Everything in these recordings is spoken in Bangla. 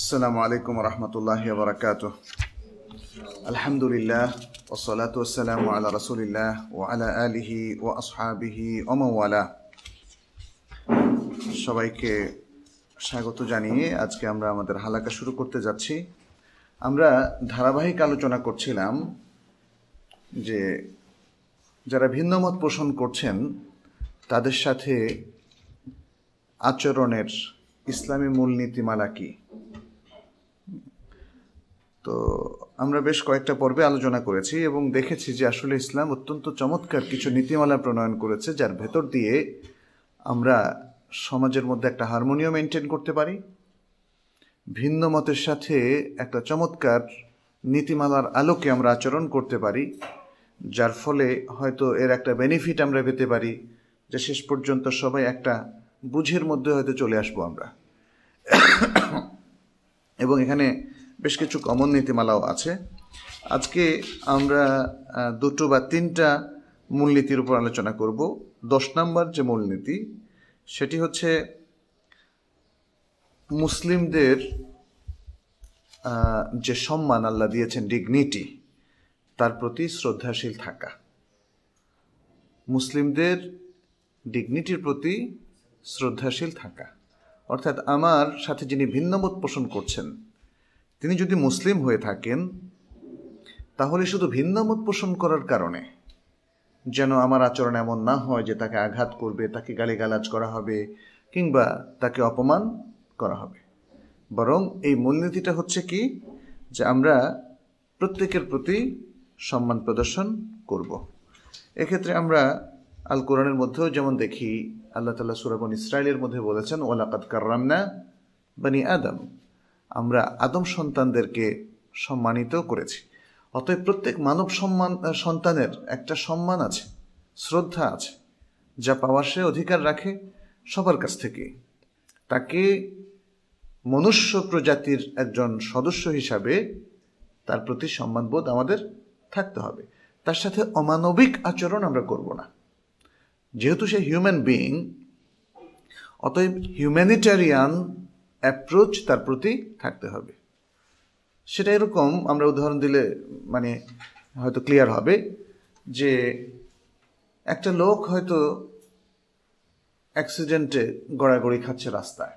আসসালামু আলাইকুম রহমতুল্লাহ বরকাত আলহামদুলিল্লাহ ওসলাত ওসালাম আলা রসুলিল্লাহ ও আলা আলিহি ও আসহাবিহি ওমাওয়ালা সবাইকে স্বাগত জানিয়ে আজকে আমরা আমাদের হালাকা শুরু করতে যাচ্ছি। আমরা ধারাবাহিক আলোচনা করছিলাম যে যারা ভিন্নমত পোষণ করছেন, তাদের সাথে আচরণের ইসলামী মূলনীতিমালা কী? তো আমরা বেশ কয়েকটা পর্বে আলোচনা করেছি এবং দেখেছি যে আসলে ইসলাম অত্যন্ত চমৎকার কিছু নীতিমালা প্রণয়ন করেছে যার ভেতর দিয়ে আমরা সমাজের মধ্যে একটা হারমোনিয়াম মেনটেন করতে পারি। ভিন্ন মতের সাথে একটা চমৎকার নীতিমালার আলোকে আমরা আচরণ করতে পারি, যার ফলে হয়তো এর একটা বেনিফিট আমরা পেতে পারি যে শেষ পর্যন্ত সবাই একটা বুঝের মধ্যে হয়তো চলে আসব আমরা। এবং এখানে বেশ কিছু কমন নীতিমালাও আছে। আজকে আমরা দুটো বা তিনটা মূলনীতির উপর আলোচনা করব। দশ নম্বর যে মূলনীতি, সেটি হচ্ছে মুসলিমদের যে সম্মান আল্লাহ দিয়েছেন ডিগনিটি তার প্রতি শ্রদ্ধাশীল থাকা। মুসলিমদের ডিগনিটির প্রতি শ্রদ্ধাশীল থাকা। অর্থাৎ আমার সাথে যিনি ভিন্নমত পোষণ করছেন তিনি যদি মুসলিম হয়ে থাকেন, তাহলে শুধু ভিন্নমত পোষণ করার কারণে। যেন আমার আচরণ এমন না হয় যে তাকে আঘাত করবে, তাকে গালিগালাজ করা হবে, কিংবা তাকে অপমান করা হবে। বরং এই মূলনীতিটা হচ্ছে কি? যে আমরা প্রত্যেকের প্রতি সম্মান প্রদর্শন করব। এক্ষেত্রে আমরা আল কোরআনের মধ্যেও যেমন দেখি, আল্লাহ তালা সুরাবন ইসরায়েলের মধ্যে বলেছেন ওলাকাত কার্রামনা বানি আদম। আমরা আদম সন্তানদেরকে সম্মানিত করেছি। অতএব প্রত্যেক মানব সম্মান সন্তানের একটা সম্মান আছে, শ্রদ্ধা আছে, যা পাওয়ার সে অধিকার রাখে সবার কাছ থেকে। তাকে মনুষ্য প্রজাতির একজন সদস্য হিসাবে তার প্রতি সম্মানবোধ আমাদের থাকতে হবে। তার সাথে অমানবিক আচরণ আমরা করব না। যেহেতু সে হিউম্যান বিইং অতএব হিউম্যানিটারিয়ান অ্যাপ্রোচ তার প্রতি থাকতে হবে। সেটা এরকম আমরা উদাহরণ দিলে মানে হয়তো ক্লিয়ার হবে যে একটা লোক হয়তো অ্যাক্সিডেন্টে গড়াগড়ি খাচ্ছে রাস্তায়,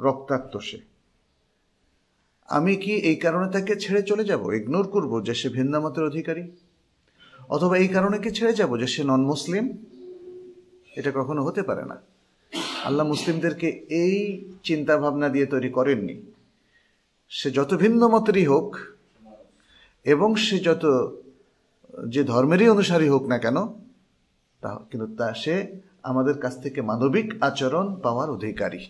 রক্তাক্ত সে। আমি কি এই কারণে তাকে ছেড়ে চলে যাব ইগনোর করব যে সে ভিন্নামতের অধিকারী? অথবা এই কারণে কি ছেড়ে যাব যে সে নন মুসলিম এটা কখনো হতে পারে না। আল্লাহ মুসলিমদেরকে এই চিন্তা ভাবনা দিয়ে তৈরি করেননি। সে যত ভিন্ন মতেরই হোক এবং সে যত যে ধর্মেরই অনুসারী হোক না কেন, তা কিন্তু তা সে আমাদের কাছ থেকে মানবিক আচরণ পাওয়ার অধিকারী।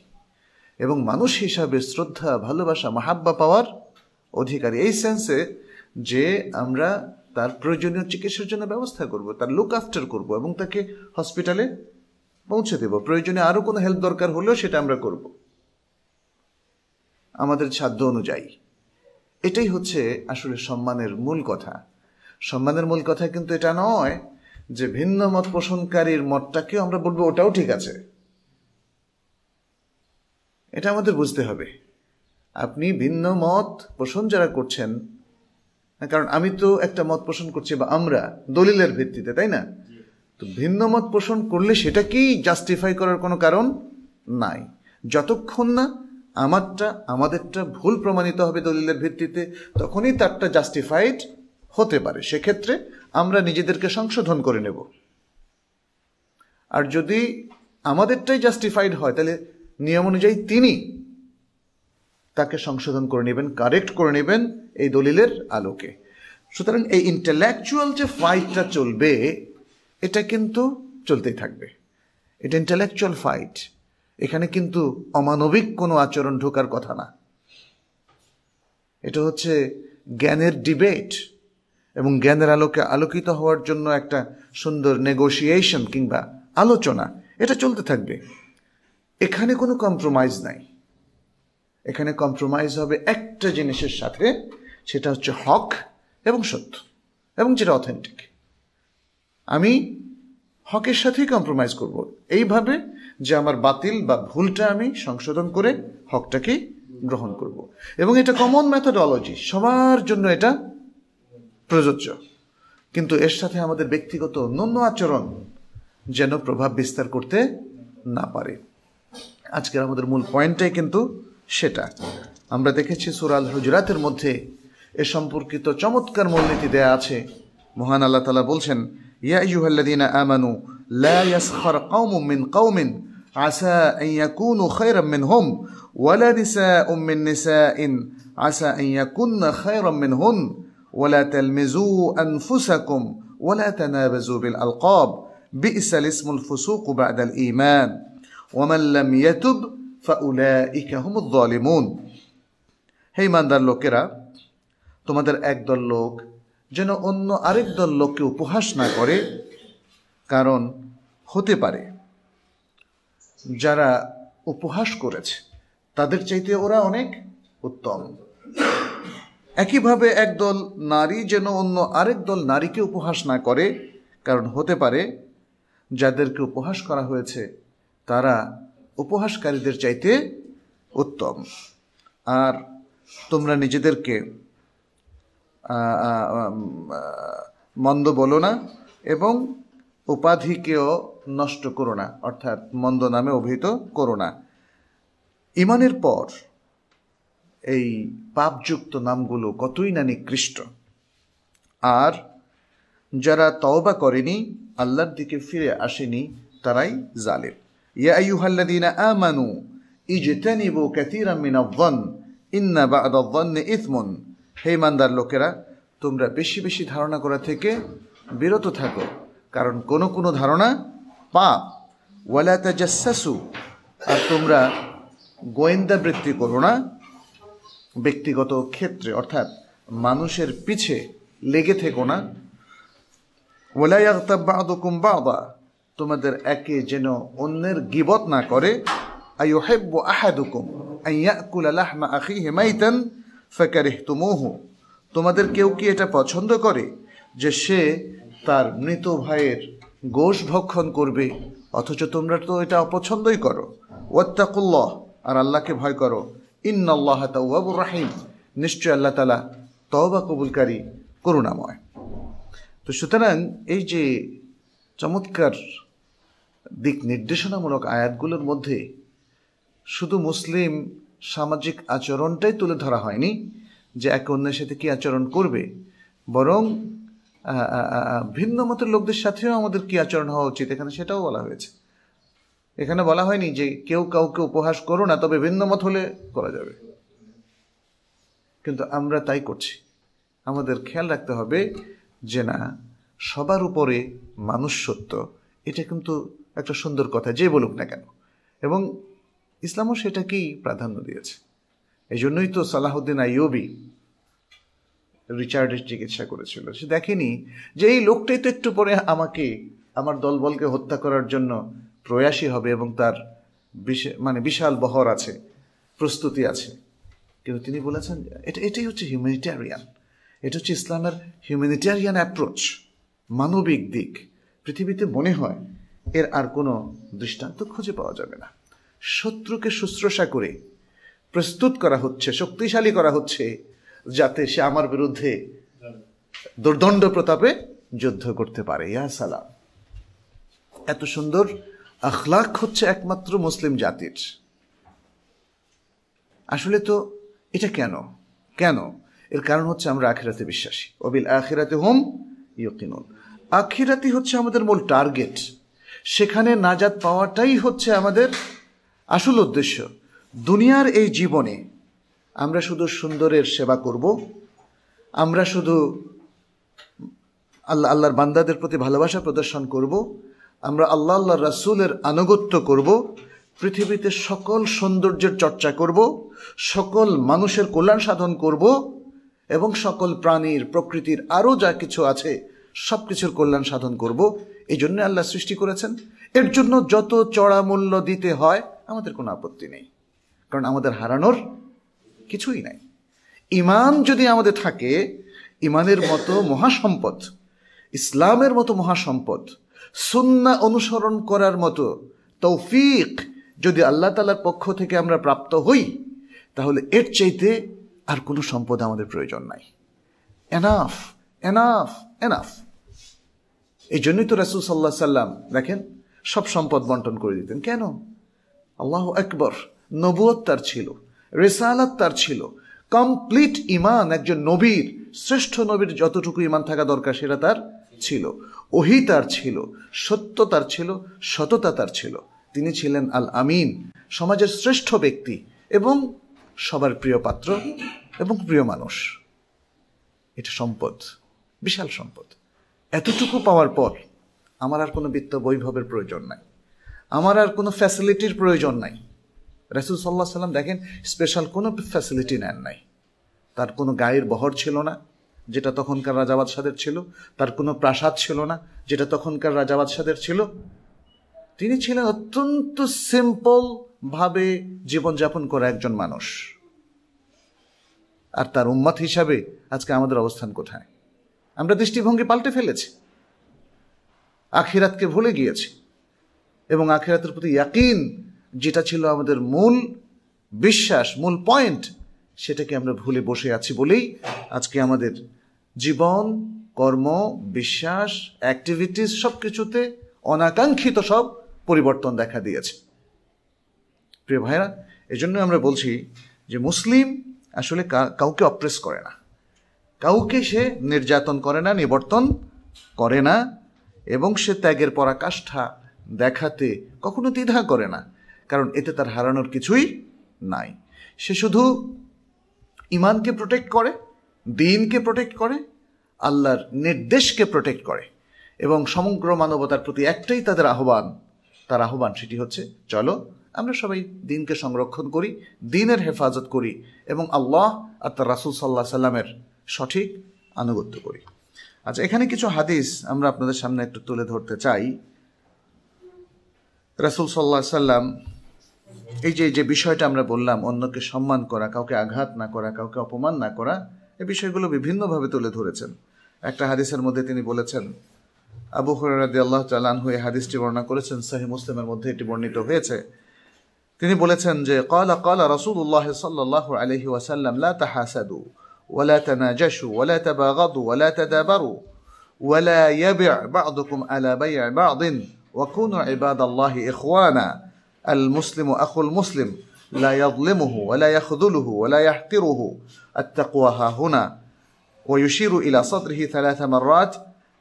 এবং মানুষ হিসাবে শ্রদ্ধা, ভালোবাসা, মাহাব্বা পাওয়ার অধিকারী। এই সেন্সে যে আমরা তার প্রয়োজনীয় চিকিৎসার জন্য ব্যবস্থা করব, তার লুক আফটার করব এবং তাকে হসপিটালে পৌঁছে দেব। প্রয়োজনে আরও কোনো হেল্প দরকার হলেও সেটা আমরা করব। আমাদের সাধ্য অনুযায়ী। এটাই হচ্ছে আসলে সম্মানের মূল কথা। সম্মানের মূল কথা কিন্তু এটা নয় যে ভিন্ন মত পোষণকারীর মতটাকেও আমরা বলব, ওটাও ঠিক আছে। এটা আমাদের বুঝতে হবে। আপনি ভিন্ন মত পোষণ যারা করছেন, কারণ আমি তো একটা মত পোষণ করছি বা আমরা দলিলের ভিত্তিতে, তাই না? তো ভিন্ন মত পোষণ করলে সেটাকেই জাস্টিফাই করার কোনো কারণ? নাই। যতক্ষণ না আমারটা, আমাদেরটা ভুল প্রমাণিত হবে দলিলের ভিত্তিতে, তখনই তারটা জাস্টিফাইড হতে পারে। সেক্ষেত্রে আমরা নিজেদেরকে সংশোধন করে নেব। আর যদি আমাদেরটাই জাস্টিফাইড হয়, তাহলে নিয়ম অনুযায়ী তিনি তাকে সংশোধন করে নেবেন কারেক্ট করে নেবেন এই দলিলের আলোকে। সুতরাং এই ইন্টেলেকচুয়াল যে ফাইটটা চলবে এটা কিন্তু চলতেই থাকবে। এটা ইন্টালেকচুয়াল ফাইট এখানে কিন্তু অমানবিক কোনো আচরণ ঢোকার কথা না। এটা হচ্ছে জ্ঞানের ডিবেট এবং জ্ঞানের আলোকে আলোকিত হওয়ার জন্য একটা সুন্দর নেগোসিয়েশন কিংবা আলোচনা। এটা চলতে থাকবে। এখানে কোনো কম্প্রোমাইজ নাই। এখানে কম্প্রোমাইজ হবে একটা জিনিসের সাথে, সেটা হচ্ছে হক এবং সত্য এবং যেটা অথেন্টিক আমি হকের সাথেই কম্প্রোমাইজ করব। এইভাবে যে আমার বাতিল বা ভুলটা আমি সংশোধন করে হকটাকে গ্রহণ করব। এবং এটা কমন মেথোডলজি সবার জন্য এটা প্রযোজ্য। কিন্তু এর সাথে আমাদের ব্যক্তিগত অন্যান্য আচরণ যেন প্রভাব বিস্তার করতে না পারে। আজকের আমাদের মূল পয়েন্টটাই কিন্তু সেটা। আমরা দেখেছি সুরাল হুজরাতের মধ্যে এ সম্পর্কিত চমৎকার মূলনীতি দেয়া আছে। মহান আল্লাহ তালা বলছেন ইয়া ইয়ুহাল্লাদিনা আমানু লা ইয়াসখার কাউমুম মিন কাউমিন আসা আন ইয়াকুনু খায়রাম মিনহুম ওয়ালা নিসাউম মিন নিসাইন আসা আন ইয়াকুননা খায়রাম মিনহুন ولا تلمزوا أنفسكم ولا تنابزوا بالألقاب بئس الاسم الفسوق بعد الإيمان ومن لم يتب فأولئك هم الظالمون হে ইমানদার লোকেরা তোমাদের একদল লোক যেন অন্য আরেক দল লোককে উপহাস না করে, কারণ হতে পারে যারা উপহাস করেছে, তাদের চাইতে ওরা অনেক উত্তম। একইভাবে একদল নারী যেন অন্য আরেক দল নারীকে উপহাস না করে, কারণ হতে পারে যাদেরকে উপহাস করা হয়েছে, তারা উপহাসকারীদের চাইতে উত্তম। আর তোমরা নিজেদেরকে মন্দ বলো না এবং উপাধিকেও নষ্ট করো না, অর্থাৎ মন্দ নামে অভিহিত করো না। ইমানের পর এই পাপযুক্ত নামগুলো কতই না নিকৃষ্ট। আর যারা তওবা করেনি, আল্লাহর দিকে ফিরে আসেনি, তারাই জালেম। ইয়া আমানু ইজতানিবু কাসীরাম মিনায-যন ইন্না বা'দায-যন্নি ইথমুন হে ইমানদার লোকেরা, তোমরা বেশি বেশি ধারণা করা থেকে বিরত থাকো, কারণ কোনো কোনো ধারণা পাপ। ওয়ালা তাজাসসু আর তোমরা গোয়েন্দা বৃত্তি করো না। ব্যক্তিগত ক্ষেত্রে, অর্থাৎ মানুষের পিছে লেগে থেকো না। ওলা ইয়াগতাব বা'দুকুম বা'দা, তোমাদের একে যেন অন্যের গিবত না করে। আইয়ুহিব্বু আহাদুকুম আন ইয়াকুলা আখি আখিহি মাইতান ফাকারিহতুমুহু, তোমাদের কেউ কি এটা পছন্দ করে যে সে তার মৃত ভাইয়ের গোশ ভক্ষণ করবে? অথচ তোমরা তো এটা অপছন্দই করো। ওয়াত্তাকুল্লাহ, আর আল্লাহকে ভয় করো। ইন্নাল্লাহ তাওয়াবুর রাহিম। নিশ্চয় আল্লাহ তালা তওবা কবুলকারী, করুণাময়। তো সুতরাং এই যে চমৎকার দিক নির্দেশনামূলক আয়াতগুলোর মধ্যে শুধু মুসলিম সামাজিক আচরণটাই তুলে ধরা হয়নি যে একে অন্যের সাথে কি আচরণ করবে, বরং ভিন্ন মতের লোকদের সাথেও আমাদের কি আচরণ হওয়া উচিত, এখানে সেটাও বলা হয়েছে। এখানে বলা হয়নি যে কেউ কাউকে উপহাস করো না, তবে ভিন্ন মত হলে করা যাবে। কিন্তু আমরা তাই করছি। আমাদের খেয়াল রাখতে হবে যে না, সবার উপরে মানুষ সত্য এটা কিন্তু একটা সুন্দর কথা, যে বলুক না কেন। এবং ইসলামও সেটাকেই প্রাধান্য দিয়েছে। এই জন্যই তো সালাহুদ্দিন আইয়বি রিচার্ডের চিকিৎসা করেছিল। সে দেখেনি যে এই লোকটাই তো একটু পরে আমাকে, আমার দলবলকে হত্যা করার জন্য প্রয়াসী হবে এবং তার মানে বিশাল বহর আছে, প্রস্তুতি আছে। কিন্তু তিনি বলেছেন, এটা, এটাই হচ্ছে হিউম্যানিটারিয়ান এটা হচ্ছে ইসলামের হিউম্যানিটারিয়ান অ্যাপ্রোচ মানবিক দিক। পৃথিবীতে মনে হয় এর আর কোনো দৃষ্টান্ত খুঁজে পাওয়া যাবে না। শত্রুকে শুশ্রূষা করে প্রস্তুত করা হচ্ছে, শক্তিশালী করা হচ্ছে, যাতে সে আমার বিরুদ্ধে দুর্দণ্ড প্রতাপে যুদ্ধ করতে পারে। ইয়া সালাম। এত সুন্দর আখলাক হচ্ছে একমাত্র মুসলিম জাতির। আসলে তো এটা কেন? কেন? এর কারণ হচ্ছে আমরা আখিরাতে বিশ্বাসী। অবিল আখিরাতে হোম ইয়কিনুন আখিরাতি হচ্ছে আমাদের মূল টার্গেট। সেখানে নাজাত পাওয়াটাই হচ্ছে আমাদের আসল উদ্দেশ্য, দুনিয়ার এই জীবনে আমরা শুধু সুন্দরের সেবা করব, আমরা শুধু আল্লাহ, আল্লাহর বান্দাদের প্রতি ভালোবাসা প্রদর্শন করব, আমরা আল্লাহ আল্লাহ রাসুলের আনুগত্য করব, পৃথিবীতে সকল সৌন্দর্যের চর্চা করব, সকল মানুষের কল্যাণ সাধন করব এবং সকল প্রাণীর, প্রকৃতির আরও যা কিছু আছে সব কিছুর কল্যাণ সাধন করব। এই জন্য আল্লাহ সৃষ্টি করেছেন। এর জন্য যত চড়া মূল্য দিতে হয় আমাদের কোনো আপত্তি নেই। কারণ আমাদের হারানোর কিছুই নাই। ইমান যদি আমাদের থাকে, ইমানের মতো মহাসম্পদ, ইসলামের মতো মহাসম্পদ, সুন্না অনুসরণ করার মতো তৌফিক যদি আল্লাহ তালার পক্ষ থেকে আমরা প্রাপ্ত হই, তাহলে এর চাইতে আর কোনো সম্পদ আমাদের প্রয়োজন নাই। এনাফ এনাফ এনাফ এই জন্যই তো রাসুল সাল্লাহ সাল্লাম দেখেন, সব সম্পদ বন্টন করে দিতেন। কেন? আল্লাহ একবর নবুয়ত তার ছিল, রেসালাত তার ছিল কমপ্লিট ইমান একজন নবীর, শ্রেষ্ঠ নবীর যতটুকু ইমান থাকা দরকার সেটা তার ছিল। ওহি তার ছিল, সত্য তার ছিল, সততা তার ছিল। তিনি ছিলেন আল আমিন, সমাজের শ্রেষ্ঠ ব্যক্তি এবং সবার প্রিয় পাত্র এবং প্রিয় মানুষ। এটা সম্পদ, বিশাল সম্পদ। এতটুকু পাওয়ার পর আমার আর কোনো বিত্ত বৈভবের প্রয়োজন নাই। আমার আর কোনো ফ্যাসিলিটির প্রয়োজন নাই। রাসুল সাল্লাহ সাল্লাম দেখেন স্পেশাল কোনো ফ্যাসিলিটি নেন নাই। তার কোনো গায়ের বহর ছিল না, যেটা তখনকার রাজাবাদশাদের ছিল। তার কোনো প্রাসাদ ছিল না, যেটা তখনকার রাজাবাদশাদের ছিল। তিনি ছিলেন অত্যন্ত সিম্পল ভাবে জীবনযাপন করা একজন মানুষ। আর তার উম্মত হিসাবে আজকে আমাদের অবস্থান কোথায়? আমরা দৃষ্টিভঙ্গি পাল্টে ফেলেছি। আখিরাতকে ভুলে গিয়েছি। এবং আখেরাতের প্রতি ইয়াকিন, যেটা ছিল আমাদের মূল বিশ্বাস, মূল পয়েন্ট সেটাকে আমরা ভুলে বসে আছি বলেই আজকে আমাদের জীবন, কর্ম, বিশ্বাস অ্যাক্টিভিটিস সব কিছুতে অনাকাঙ্ক্ষিত সব পরিবর্তন দেখা দিয়েছে। প্রিয় ভাইরা এজন্য আমরা বলছি যে মুসলিম আসলে কাউকে অপ্রেস করে না। কাউকে সে নির্যাতন করে না, নিবর্তন করে না, এবং সে ত্যাগের পরাকাষ্ঠা দেখাতে কখনো দ্বিধা করে না, কারণ এতে তার হারানোর কিছুই নাই। সে শুধু ইমানকে প্রোটেক্ট করে, দিনকে প্রোটেক্ট করে, আল্লাহর নির্দেশকে প্রোটেক্ট করে এবং সমগ্র মানবতার প্রতি একটাই তাদের আহ্বান। তার আহ্বান সেটি হচ্ছে, চলো, আমরা সবাই দিনকে সংরক্ষণ করি, দিনের হেফাজত করি এবং আল্লাহ আর তার রাসুল সাল্লাহ সাল্লামের সঠিক আনুগত্য করি। আচ্ছা এখানে কিছু হাদিস আমরা আপনাদের সামনে একটু তুলে ধরতে চাই। রাসুল সাল্লাহ সাল্লাম এই যে যে বিষয়টা আমরা বললাম অন্যকে সম্মান করা কাউকে আঘাত না করা কাউকে অপমান না করা এই বিষয়গুলো বিভিন্নভাবে তুলে ধরেছেন একটা হাদিসের মধ্যে তিনি বলেছেন আবু হরাদি আল্লাহ চালান হয়ে হাদিসটি বর্ণনা করেছেন সাহি মুসলিমের মধ্যে এটি বর্ণিত হয়েছে তিনি বলেছেন যে قال قال رسول الله صلى الله عليه وسلم لا تحاسدوا ولا تناجشوا ولا تباغضوا ولا تدابروا ولا يبع بعضكم على بيع بعض وكونوا عباد الله إخوانا. المسلم أخو المسلم. لا يظلمه ولا يخذله ولا يحقره. التقوى ها هنا. ويشير إلى صدره ثلاث مرات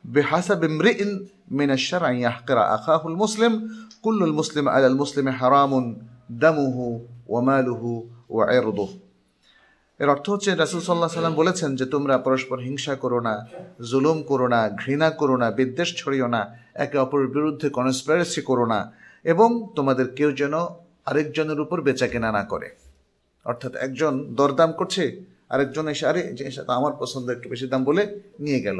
بحسب امرئ من الشرع يحقر أخاه المسلم. كل المسلم على المسلم حرام دمه وماله وعرضه. এর অর্থ হচ্ছে রাসুল সাল্লাহ সাল্লাম বলেছেন যে তোমরা পরস্পর হিংসা করো না, জুলুম করো না, ঘৃণা করো না, বিদ্বেষ ছড়িও না, একে অপরের বিরুদ্ধে কনস্পারেসি করো না এবং তোমাদের কেউ যেন আরেকজনের উপর বেচা কেনা না করে। অর্থাৎ একজন দরদাম করছে, আরেকজন এসে, আরে জিনিসটা আমার পছন্দ একটু বেশি দাম বলে নিয়ে গেল।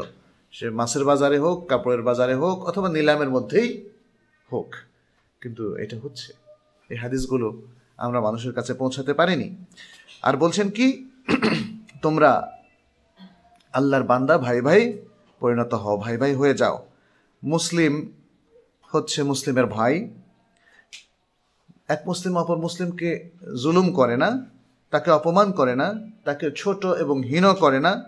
সে মাছের বাজারে হোক, কাপড়ের বাজারে হোক অথবা নিলামের মধ্যেই হোক। কিন্তু এটা হচ্ছে। এই হাদিসগুলো আমরা মানুষের কাছে পৌঁছাতে পারিনি। আর বলছেন কি, তোমরা আল্লাহর বান্দা, ভাই ভাই, পরিণত হও, ভাই ভাই হয়ে যাও। মুসলিম হচ্ছে মুসলিমের ভাই। এক মুসলিম অপর মুসলিমকে জুলুম করে না, তাকে অপমান করে না, তাকে ছোট এবং হীন করে না।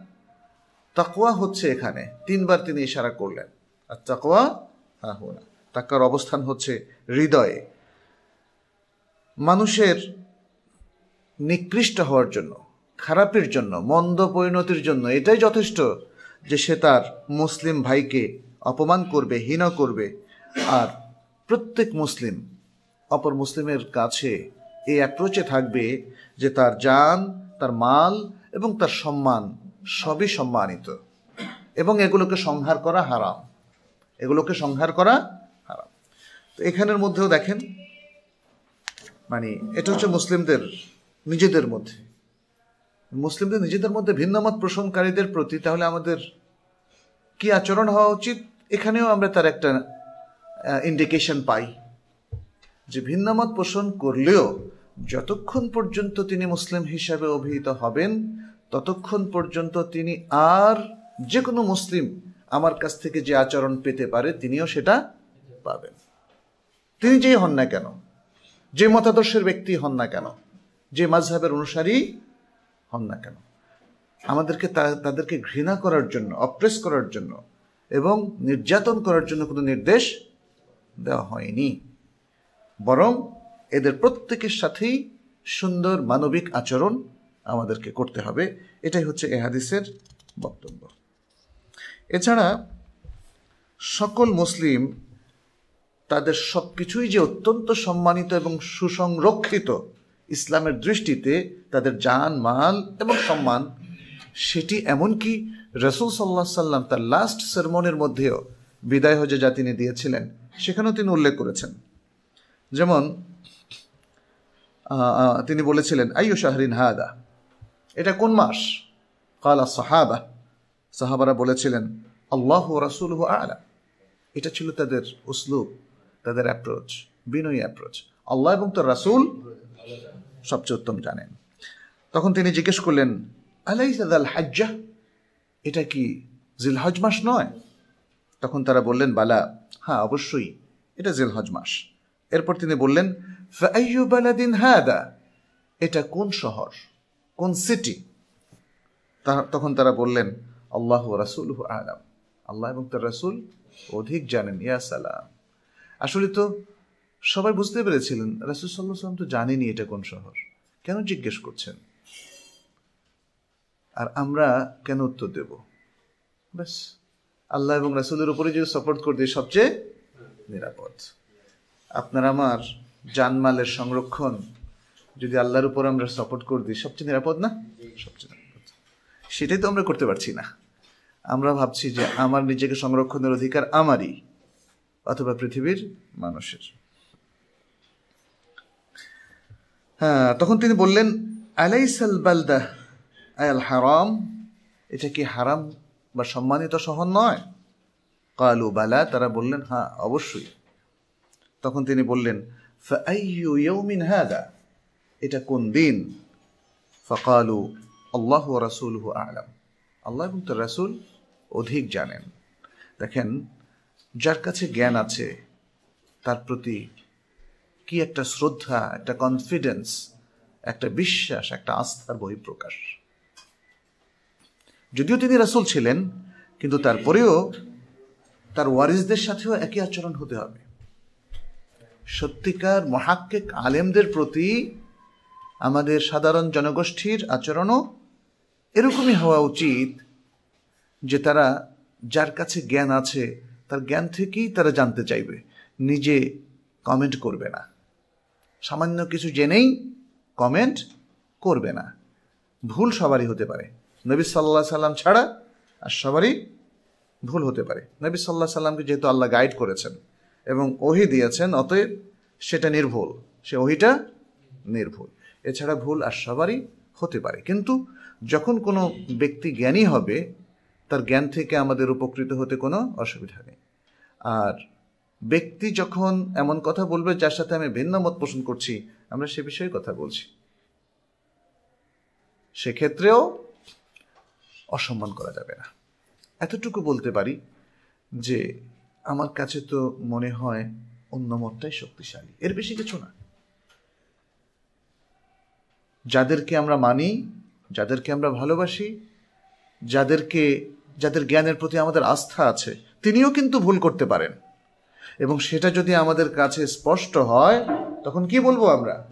তাকোয়া হচ্ছে এখানে। তিনবার তিনি ইশারা করলেন। আর তাকোয়া হা না তাকার অবস্থান হচ্ছে হৃদয়ে। মানুষের নিকৃষ্ট হওয়ার জন্য, খারাপের জন্য, মন্দ পরিণতির জন্য, এটাই যথেষ্ট যে সে তার মুসলিম ভাইকে অপমান করবে, হীন করবে। আর প্রত্যেক মুসলিম, অপর মুসলিমের কাছে এই অ্যাপ্রোচে থাকবে যে তার যান তার মাল এবং তার সম্মান সবই সম্মানিত। এবং এগুলোকে সংহার করা হারাম। এগুলোকে সংহার করা হারাম। তো এখানের মধ্যেও দেখেন মানে এটা হচ্ছে মুসলিমদের নিজেদের মধ্যে। মুসলিমদের নিজেদের মধ্যে ভিন্নমত পোষণকারীদের প্রতি তাহলে আমাদের কি আচরণ হওয়া উচিত? এখানেও আমরা তার একটা ইন্ডিকেশন পাই। যে ভিন্নমত পোষণ করলেও যতক্ষণ পর্যন্ত তিনি মুসলিম হিসাবে অভিহিত হবেন, ততক্ষণ পর্যন্ত তিনি আর যে কোনো মুসলিম আমার কাছ থেকে যে আচরণ পেতে পারে, তিনিও সেটা পাবেন। তিনি যেই হন না কেন, যে মতাদর্শের ব্যক্তি হন না কেন যে মাঝহাবের অনুসারী হন না কেন। আমাদেরকে তাদেরকে ঘৃণা করার জন্য অপ্রেস করার জন্য এবং নির্যাতন করার জন্য কোনো নির্দেশ দেওয়া হয়নি। বরং এদের প্রত্যেকের সাথেই সুন্দর মানবিক আচরণ আমাদেরকে করতে হবে। এটাই হচ্ছে এহাদিসের বক্তব্য। এছাড়া সকল মুসলিম তাদের সব কিছুই যে অত্যন্ত সম্মানিত এবং সুসংরক্ষিত ইসলামের দৃষ্টিতে তাদের জান, মাল এবং সম্মান। সেটি এমনকি রসুল সাল্লাহ সাল্লাম তার লাস্ট সেরমনের মধ্যেও বিদায় হজে যা তিনি দিয়েছিলেন, সেখানেও তিনি উল্লেখ করেছেন। যেমন তিনি বলেছিলেন, আইয়ু শাহরিন হাদা? এটা কোন মাস? কালা সাহাবা। সাহাবারা বলেছিলেন, আল্লাহ রাসুল আলা। এটা ছিল তাদের উসলুব, তাদের অ্যাপ্রোচ বিনয়ী অ্যাপ্রোচ আল্লাহ এবং তার রাসুল সবচেয়ে উত্তম জানেন। তখন তিনি জিজ্ঞেস করলেন আলাই সাদাল হাজ্জা? এটা কি জিলহজ মাস নয়? তখন তারা বললেন, বালা হ্যাঁ অবশ্যই, এটা জিলহজ মাস। এরপর তিনি বললেন ফাইয়ু বালাদিন হাদা? এটা কোন শহর? কোন সিটি তখন তারা বললেন, আল্লাহ রাসুল আলাম। আল্লাহ এবং তার রাসুল অধিক জানেন, ইয়া সালাম। আসলে তো সবাই বুঝতে পেরেছিলেন, রাসুল সাল্লাহ তো জানেনি এটা কোন শহর। কেন জিজ্ঞেস করছেন? আর আমরা কেন উত্তর দেব? ব্যাস, আল্লাহ এবং রাসুলের উপরে যদি সাপোর্ট করে দিই, সবচেয়ে নিরাপদ। আপনার আমার জানমালের সংরক্ষণ যদি আল্লাহর উপর আমরা সাপোর্ট করে দিই, সবচেয়ে নিরাপদ না? সবচেয়ে নিরাপদ। সেটাই তো আমরা করতে পারছি না। আমরা ভাবছি যে আমার নিজেকে সংরক্ষণের অধিকার আমারই, অথবা পৃথিবীর মানুষের। হ্যাঁ তখন তিনি বললেন, আলাইসাল বালদা, আয়াল হারাম? এটা কি হারাম বা সম্মানিত শহর নয়? কালু, বালা। তারা বললেন হ্যাঁ অবশ্যই। তখন তিনি বললেন ইয়াউমিন হাদা? এটা কোন দিন? ফকালু, আল্লাহ রাসূলুহু আ'লাম। আল্লাহ এবং তার রাসূল অধিক জানেন। দেখেন, যার কাছে জ্ঞান আছে, তার প্রতি কি একটা শ্রদ্ধা, একটা কনফিডেন্স একটা বিশ্বাস, একটা আস্থার বহিঃপ্রকাশ। যদিও তিনি রাসূল ছিলেন, কিন্তু তারপরেও তার ওয়ারিসদের সাথেও একই আচরণ হতে হবে। সত্যিকার মহাক্কেক আলেমদের প্রতি আমাদের সাধারণ জনগোষ্ঠীর আচরণও এরকমই হওয়া উচিত যে তারা যার কাছে জ্ঞান আছে, তার জ্ঞান থেকেই তারা জানতে চাইবে, নিজে কমেন্ট করবে না। সামান্য কিছু জেনেই কমেন্ট করবে না। ভুল সবারই হতে পারে। নবী সাল্লাহ সাল্লাম ছাড়া আর সবারই ভুল হতে পারে। নবী সাল্লাহ সাল্লামকে যেহেতু আল্লাহ গাইড করেছেন এবং ওহি দিয়েছেন, অতএব সেটা নির্ভুল। সে ওহিটা নির্ভুল। এছাড়া ভুল আর সবারই হতে পারে। কিন্তু যখন কোনো ব্যক্তি জ্ঞানী হবে, তার জ্ঞান থেকে আমাদের উপকৃত হতে কোনো অসুবিধা নেই। আর ব্যক্তি যখন এমন কথা বলবে যার সাথে আমি ভিন্ন মত পোষণ করছি, আমরা সে বিষয়ে কথা বলছি। সেক্ষেত্রেও অসম্মান করা যাবে না। এতটুকু বলতে পারি যে, আমার কাছে তো মনে হয় অন্য মতটাই শক্তিশালী। এর বেশি কিছু না। যাদেরকে আমরা মানি, যাদেরকে আমরা ভালোবাসি, যাদেরকে, যাদের জ্ঞানের প্রতি আমাদের আস্থা আছে, তিনিও কিন্তু ভুল করতে পারেন। এবং সেটা যদি আমাদের কাছে স্পষ্ট হয়, তখন কি বলব আমরা?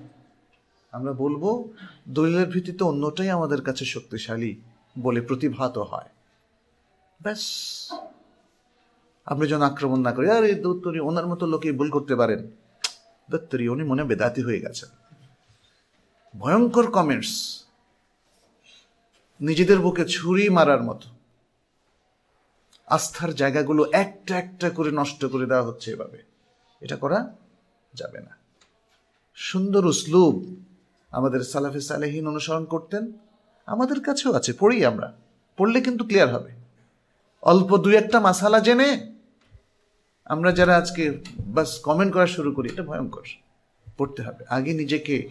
আমরা বলব, দলিলের ভিত্তিতে অন্যটাই আমাদের কাছে শক্তিশালী বলে প্রতিভাত হয়। ব্যাস। আমরা যেন আক্রমণ না করি আরে দত্তরি, ওনার মতো লোকে ভুল করতে পারেন। দত্তরি, উনি মনে বেদাতি হয়ে গেছেন। ভয়ঙ্কর কমেন্টস নিজেদের বুকে ছুরি মারার মতো। আস্থার জায়গাগুলো একটা একটা করে নষ্ট করে দেওয়া হচ্ছে এভাবে। এটা করা যাবে না। সুন্দর উসলুব আমাদের সালাফে সালেহীন অনুসরণ করতেন। আমাদের কাছেও আছে, পড়ি আমরা। পড়লে কিন্তু ক্লিয়ার হবে। অল্প দুই একটা মাসালা জেনে আমরা যারা আজকে বাস কমেন্ট করা শুরু করি, এটা ভয়ঙ্কর। পড়তে হবে। আগে নিজেকে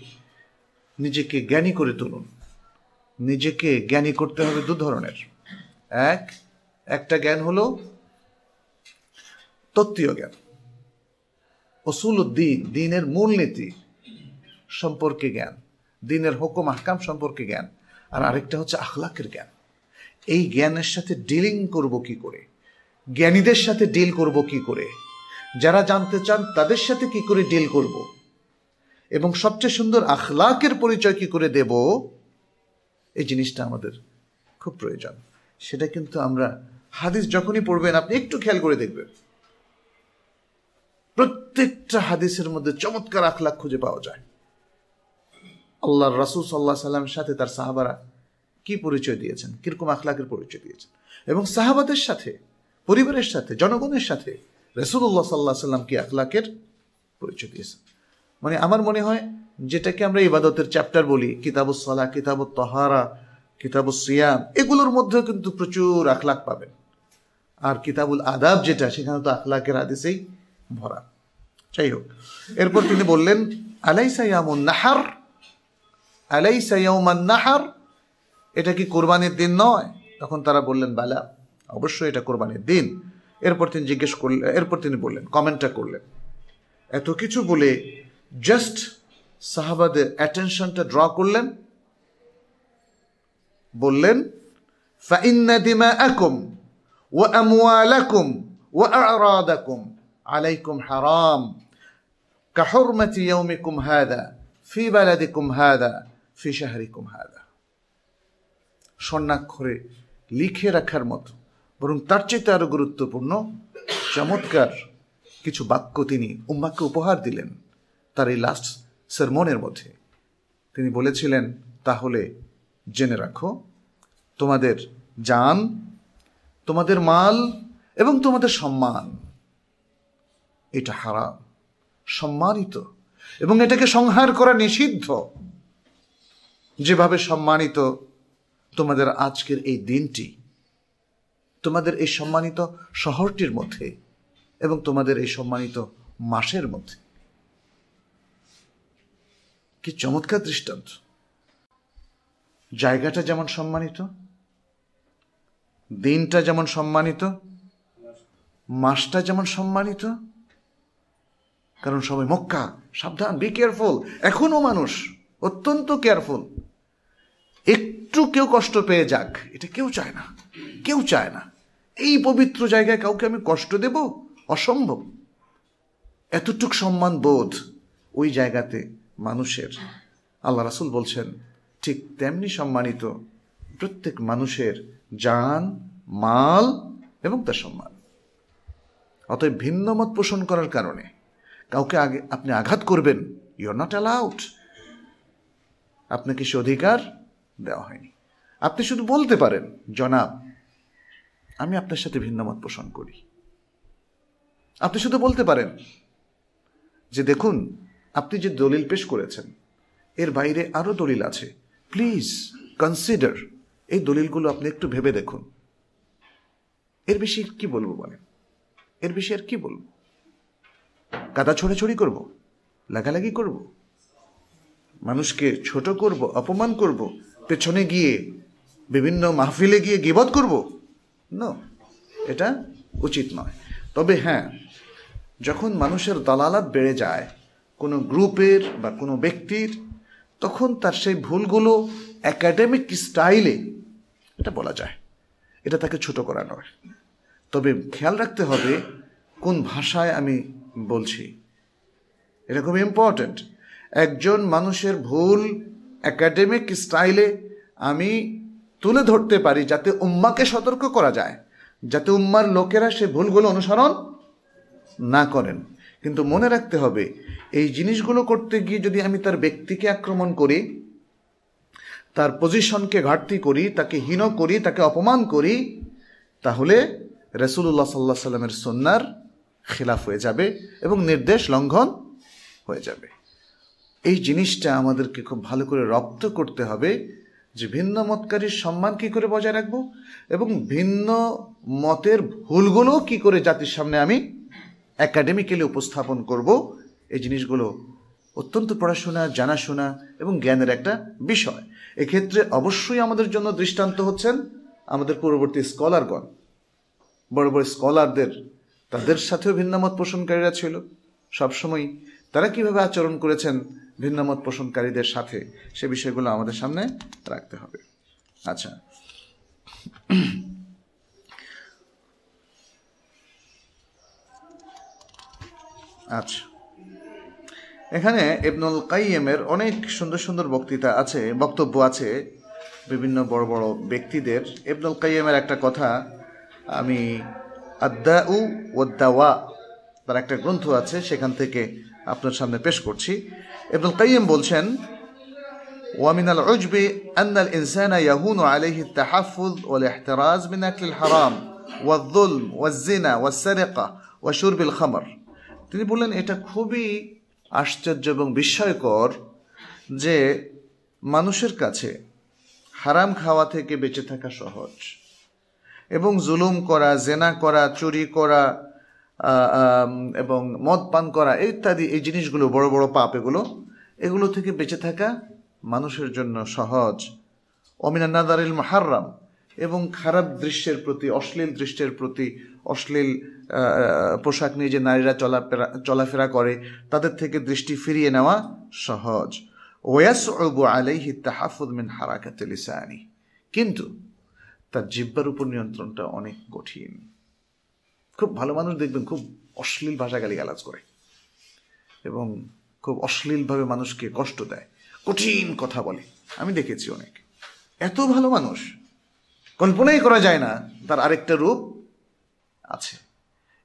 নিজেকে জ্ঞানী করে তুলুন। নিজেকে জ্ঞানী করতে হবে দু ধরনের। এক একটা জ্ঞান হলো তত্ত্বীয় জ্ঞান। অসুল উদ্দিন দিনের মূলনীতি সম্পর্কে জ্ঞান, দিনের হুকুম আহকাম সম্পর্কে জ্ঞান, আর আরেকটা হচ্ছে আখলাকের জ্ঞান। এই জ্ঞানের সাথে ডিলিং করব কি করে? জ্ঞানীদের সাথে ডিল করব কি করে? যারা জানতে চান তাদের সাথে কি করে ডিল করব? এবং সবচেয়ে সুন্দর আখলাকের পরিচয় কি করে দেব? এই জিনিসটা আমাদের খুব প্রয়োজন। সেটা কিন্তু আমরা হাদিস যখনই পড়বেন, আপনি একটু খেয়াল করে দেখবেন। প্রত্যেকটা হাদিসের মধ্যে চমৎকার আখলাখ খুঁজে পাওয়া যায়। আল্লাহ রাসুল সাল্লাহ সাল্লামের সাথে তার সাহাবারা কি পরিচয় দিয়েছেন? কীরকম আখলাকের পরিচয় দিয়েছেন? এবং সাহাবাদের সাথে, পরিবারের সাথে, জনগণের সাথে রসুল্লাহ সাল্লাহ সাল্লাম কি আখলাকের পরিচয় দিয়েছেন? মানে আমার মনে হয় যেটাকে আমরা ইবাদতের চ্যাপ্টার বলি কিতাবুসলা কিতাব তহারা কিতাব সিয়াম, এগুলোর মধ্যেও কিন্তু প্রচুর আখলাক পাবেন। আর কিতাবুল আদাব যেটা, সেখানে তো আখলাকের আদেশেই ভরা। যাই হোক এরপর তিনি বললেন আলাই সাইয়ামুন নাহার? আলাই সাইয়ামান নাহার? এটা কি কোরবানির দিন নয়? তখন তারা বললেন, বালা, অবশ্যই এটা কোরবানির দিন। এরপর তিনি জিজ্ঞেস করলেন এরপর তিনি বললেন, কমেন্টটা করলেন, এত কিছু বলে জাস্ট সাহাবাদের অ্যাটেনশনটা ড্র করলেন? বললেন ও আমওয়ালাকুম ও আরাদাকুম আলাইকুম হারাম। কাহরমাতি ইয়াউমিকুম হাদা, ফি বালাদিকুম হাদা, ফি শাহরিকুম হাদা। স্বর্ণাক্ষরে লিখে রাখার মতো, বরং তার চেয়ে আরও গুরুত্বপূর্ণ, চমৎকার কিছু বাক্য তিনি উম্মাকে উপহার দিলেন তার এই লাস্ট সেরমনের মধ্যে। তিনি বলেছিলেন, তাহলে জেনে রাখো, তোমাদের জান তোমাদের মাল এবং তোমাদের সম্মান। এটা হারাম, সম্মানিত। এবং এটাকে সংহার করা নিষিদ্ধ। যেভাবে সম্মানিত তোমাদের আজকের এই দিনটি, তোমাদের এই সম্মানিত শহরটির মধ্যে এবং তোমাদের এই সম্মানিত মাসের মধ্যে। কি চমৎকার দৃষ্টান্ত। জায়গাটা যেমন সম্মানিত দিনটা যেমন সম্মানিত, মাসটা যেমন সম্মানিত, কারণ সবাই মক্কা, সাবধান বি কেয়ারফুল এখনও মানুষ, অত্যন্ত কেয়ারফুল একটু কেউ কষ্ট পেয়ে যাক, এটা কেউ চায় না, কেউ চায় না। এই পবিত্র জায়গায় কাউকে আমি কষ্ট দেব? অসম্ভব। এতটুক সম্মান বোধ ওই জায়গাতে মানুষের। আল্লাহ রাসুল বলছেন, ঠিক তেমনি সম্মানিত প্রত্যেক মানুষের যান মাল এবং তার সম্মান। অতএব ভিন্ন মত পোষণ করার কারণে কাউকে আগে আপনি আঘাত করবেন ইউ আর নট অ্যালাউড আপনাকে সে অধিকার দেওয়া হয়নি। আপনি শুধু বলতে পারেন, জনাব, আমি আপনার সাথে ভিন্ন মত পোষণ করি। আপনি শুধু বলতে পারেন যে, দেখুন, আপনি যে দলিল পেশ করেছেন, এর বাইরে আরও দলিল আছে। প্লিজ কনসিডার এই দলিলগুলো আপনি একটু ভেবে দেখুন। এর বেশি কি বলব বলেন? এর বেশি আর কি বলব? কাদা ছোড়াছড়ি করব? লাগালাগি করব? মানুষকে ছোট করব, অপমান করব, পেছনে গিয়ে, বিভিন্ন মাহফিলে গিয়ে গিবত করব? না, এটা উচিত নয়। তবে হ্যাঁ যখন মানুষের দালালাত বেড়ে যায়, কোনো গ্রুপের বা কোনো ব্যক্তির, তখন তার সেই ভুলগুলো একাডেমিক স্টাইলে এটা বলা যায়। এটা তাকে ছোট করা নয়। তবে খেয়াল রাখতে হবে কোন ভাষায় আমি বলছি। এটা খুব ইম্পর্ট্যান্ট একজন মানুষের ভুল একাডেমিক স্টাইলে আমি তুলে ধরতে পারি যাতে উম্মাকে সতর্ক করা যায়, যাতে উম্মার লোকেরা সে ভুলগুলো অনুসরণ না করেন। কিন্তু মনে রাখতে হবে, এই জিনিসগুলো করতে গিয়ে যদি আমি তার ব্যক্তিকে আক্রমণ করি তার পজিশনকে ঘাটতি করি, তাকে হীন করি, তাকে অপমান করি, তাহলে রসুল্লাহ সাল্লাহ সাল্লামের সন্ন্যার খেলাফ হয়ে যাবে এবং নির্দেশ লঙ্ঘন হয়ে যাবে। এই জিনিসটা আমাদেরকে খুব ভালো করে রপ্ত করতে হবে যে ভিন্ন মতকারীর সম্মান কি করে বজায় রাখব এবং ভিন্ন মতের ভুলগুলো কি করে জাতির সামনে আমি একাডেমিক্যালি উপস্থাপন করব। এই জিনিসগুলো অত্যন্ত পড়াশোনা, জানাশোনা এবং জ্ঞানের একটা বিষয়। এক্ষেত্রে অবশ্যই আমাদের জন্য দৃষ্টান্ত হচ্ছেন আমাদের পূর্ববর্তী স্কলারগণ। বড় বড় স্কলারদের, তাদের সাথেও ভিন্নমত পোষণকারীরা ছিল। সবসময় তারা কীভাবে আচরণ করেছেন ভিন্নমত পোষণকারীদের সাথে, সে বিষয়গুলো আমাদের সামনে রাখতে হবে। আচ্ছা। আচ্ছা। এখানে ইবনুল কাইয়েমের অনেক সুন্দর সুন্দর বক্তৃতা আছে বক্তব্য আছে বিভিন্ন বড় বড় ব্যক্তিদের ইবনুল কাইয়েমের একটা কথা আমি আদা উ ওদ্দাওয়া তার একটা গ্রন্থ আছে সেখান থেকে আপনার সামনে পেশ করছি ইবনুল কাইয়েম বলছেন ومن العجب أن الإنسان يهون عليه التحفظ والاحتراز من أكل الحرام والظلم والزنا والسرقة وشرب الخمر তিনি বললেন এটা খুবই আশ্চর্য এবং বিস্ময়কর যে মানুষের কাছে হারাম খাওয়া থেকে বেঁচে থাকা সহজ। এবং জুলুম করা, জেনা করা, চুরি করা এবং মদ পান করা ইত্যাদি এই জিনিসগুলো, বড় বড় পাপ এগুলো এগুলো থেকে বেঁচে থাকা মানুষের জন্য সহজ। অমিনান্নাদারিল মাহারাম এবং খারাপ দৃশ্যের প্রতি, অশ্লীল দৃশ্যের প্রতি অশ্লীল পোশাক নিয়ে যে নারীরা চলাফেরা চলাফেরা করে, তাদের থেকে দৃষ্টি ফিরিয়ে নেওয়া সহজ। ওয়াস আলাইহি তাহাফুদ মিন হারাকাত লিসানি। কিন্তু তার জিব্বার উপর নিয়ন্ত্রণটা অনেক কঠিন। খুব ভালো মানুষ দেখবেন খুব অশ্লীল ভাষা গালি গালাজ করে এবং খুব অশ্লীলভাবে মানুষকে কষ্ট দেয়, কঠিন কথা বলে। আমি দেখেছি অনেক। এত ভালো মানুষ, কল্পনাই করা যায় না তার আরেকটা রূপ আছে।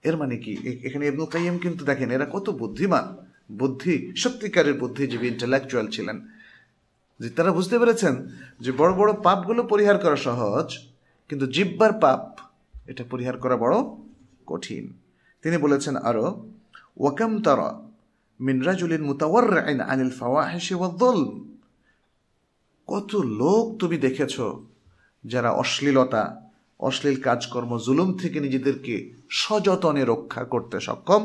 এর মানে কি? এখানে ইবনুল কাইম কিন্তু দেখেন, এরা কত বুদ্ধিমান, বুদ্ধি, সত্যিকারের বুদ্ধিজীবী ইন্টেলেকচুয়াল ছিলেন। যে তারা বুঝতে পেরেছেন যে বড় বড় পাপগুলো পরিহার করা সহজ, কিন্তু জিব্বার পাপ, এটা পরিহার করা বড় কঠিন। তিনি বলেছেন আরও, ওয়াকাম তারা মিনরাজুলিন মুতাওয়ার আনিল ফাওয়াহিশি ওয়াদ্দুল কত লোক তুমি দেখেছ যারা অশ্লীলতা অশ্লীল কাজকর্ম, জুলুম থেকে নিজেদেরকে সযতনে রক্ষা করতে সক্ষম।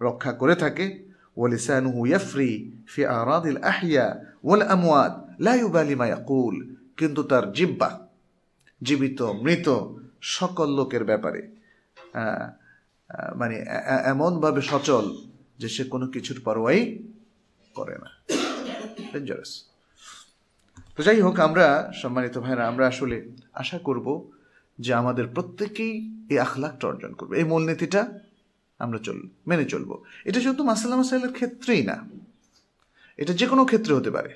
রক্ষা করে থাকে। কিন্তু তার জিব্বা, জীবিত, মৃত সকল লোকের ব্যাপারে মানে এমনভাবে সচল যে সে কোনো কিছুর পরোয়াই করে না। ডেঞ্জারাস তো যাই হোক, আমরা, সম্মানিত ভাইরা আমরা আসলে আশা করব যে আমাদের প্রত্যেকেই এই আখলাকটা অর্জন করবে। এই মূলনীতিটা আমরা চল, মেনে চলবো। এটা শুধু মাসাল্লা মাসাইলের ক্ষেত্রেই না, এটা যে কোনো ক্ষেত্রে হতে পারে,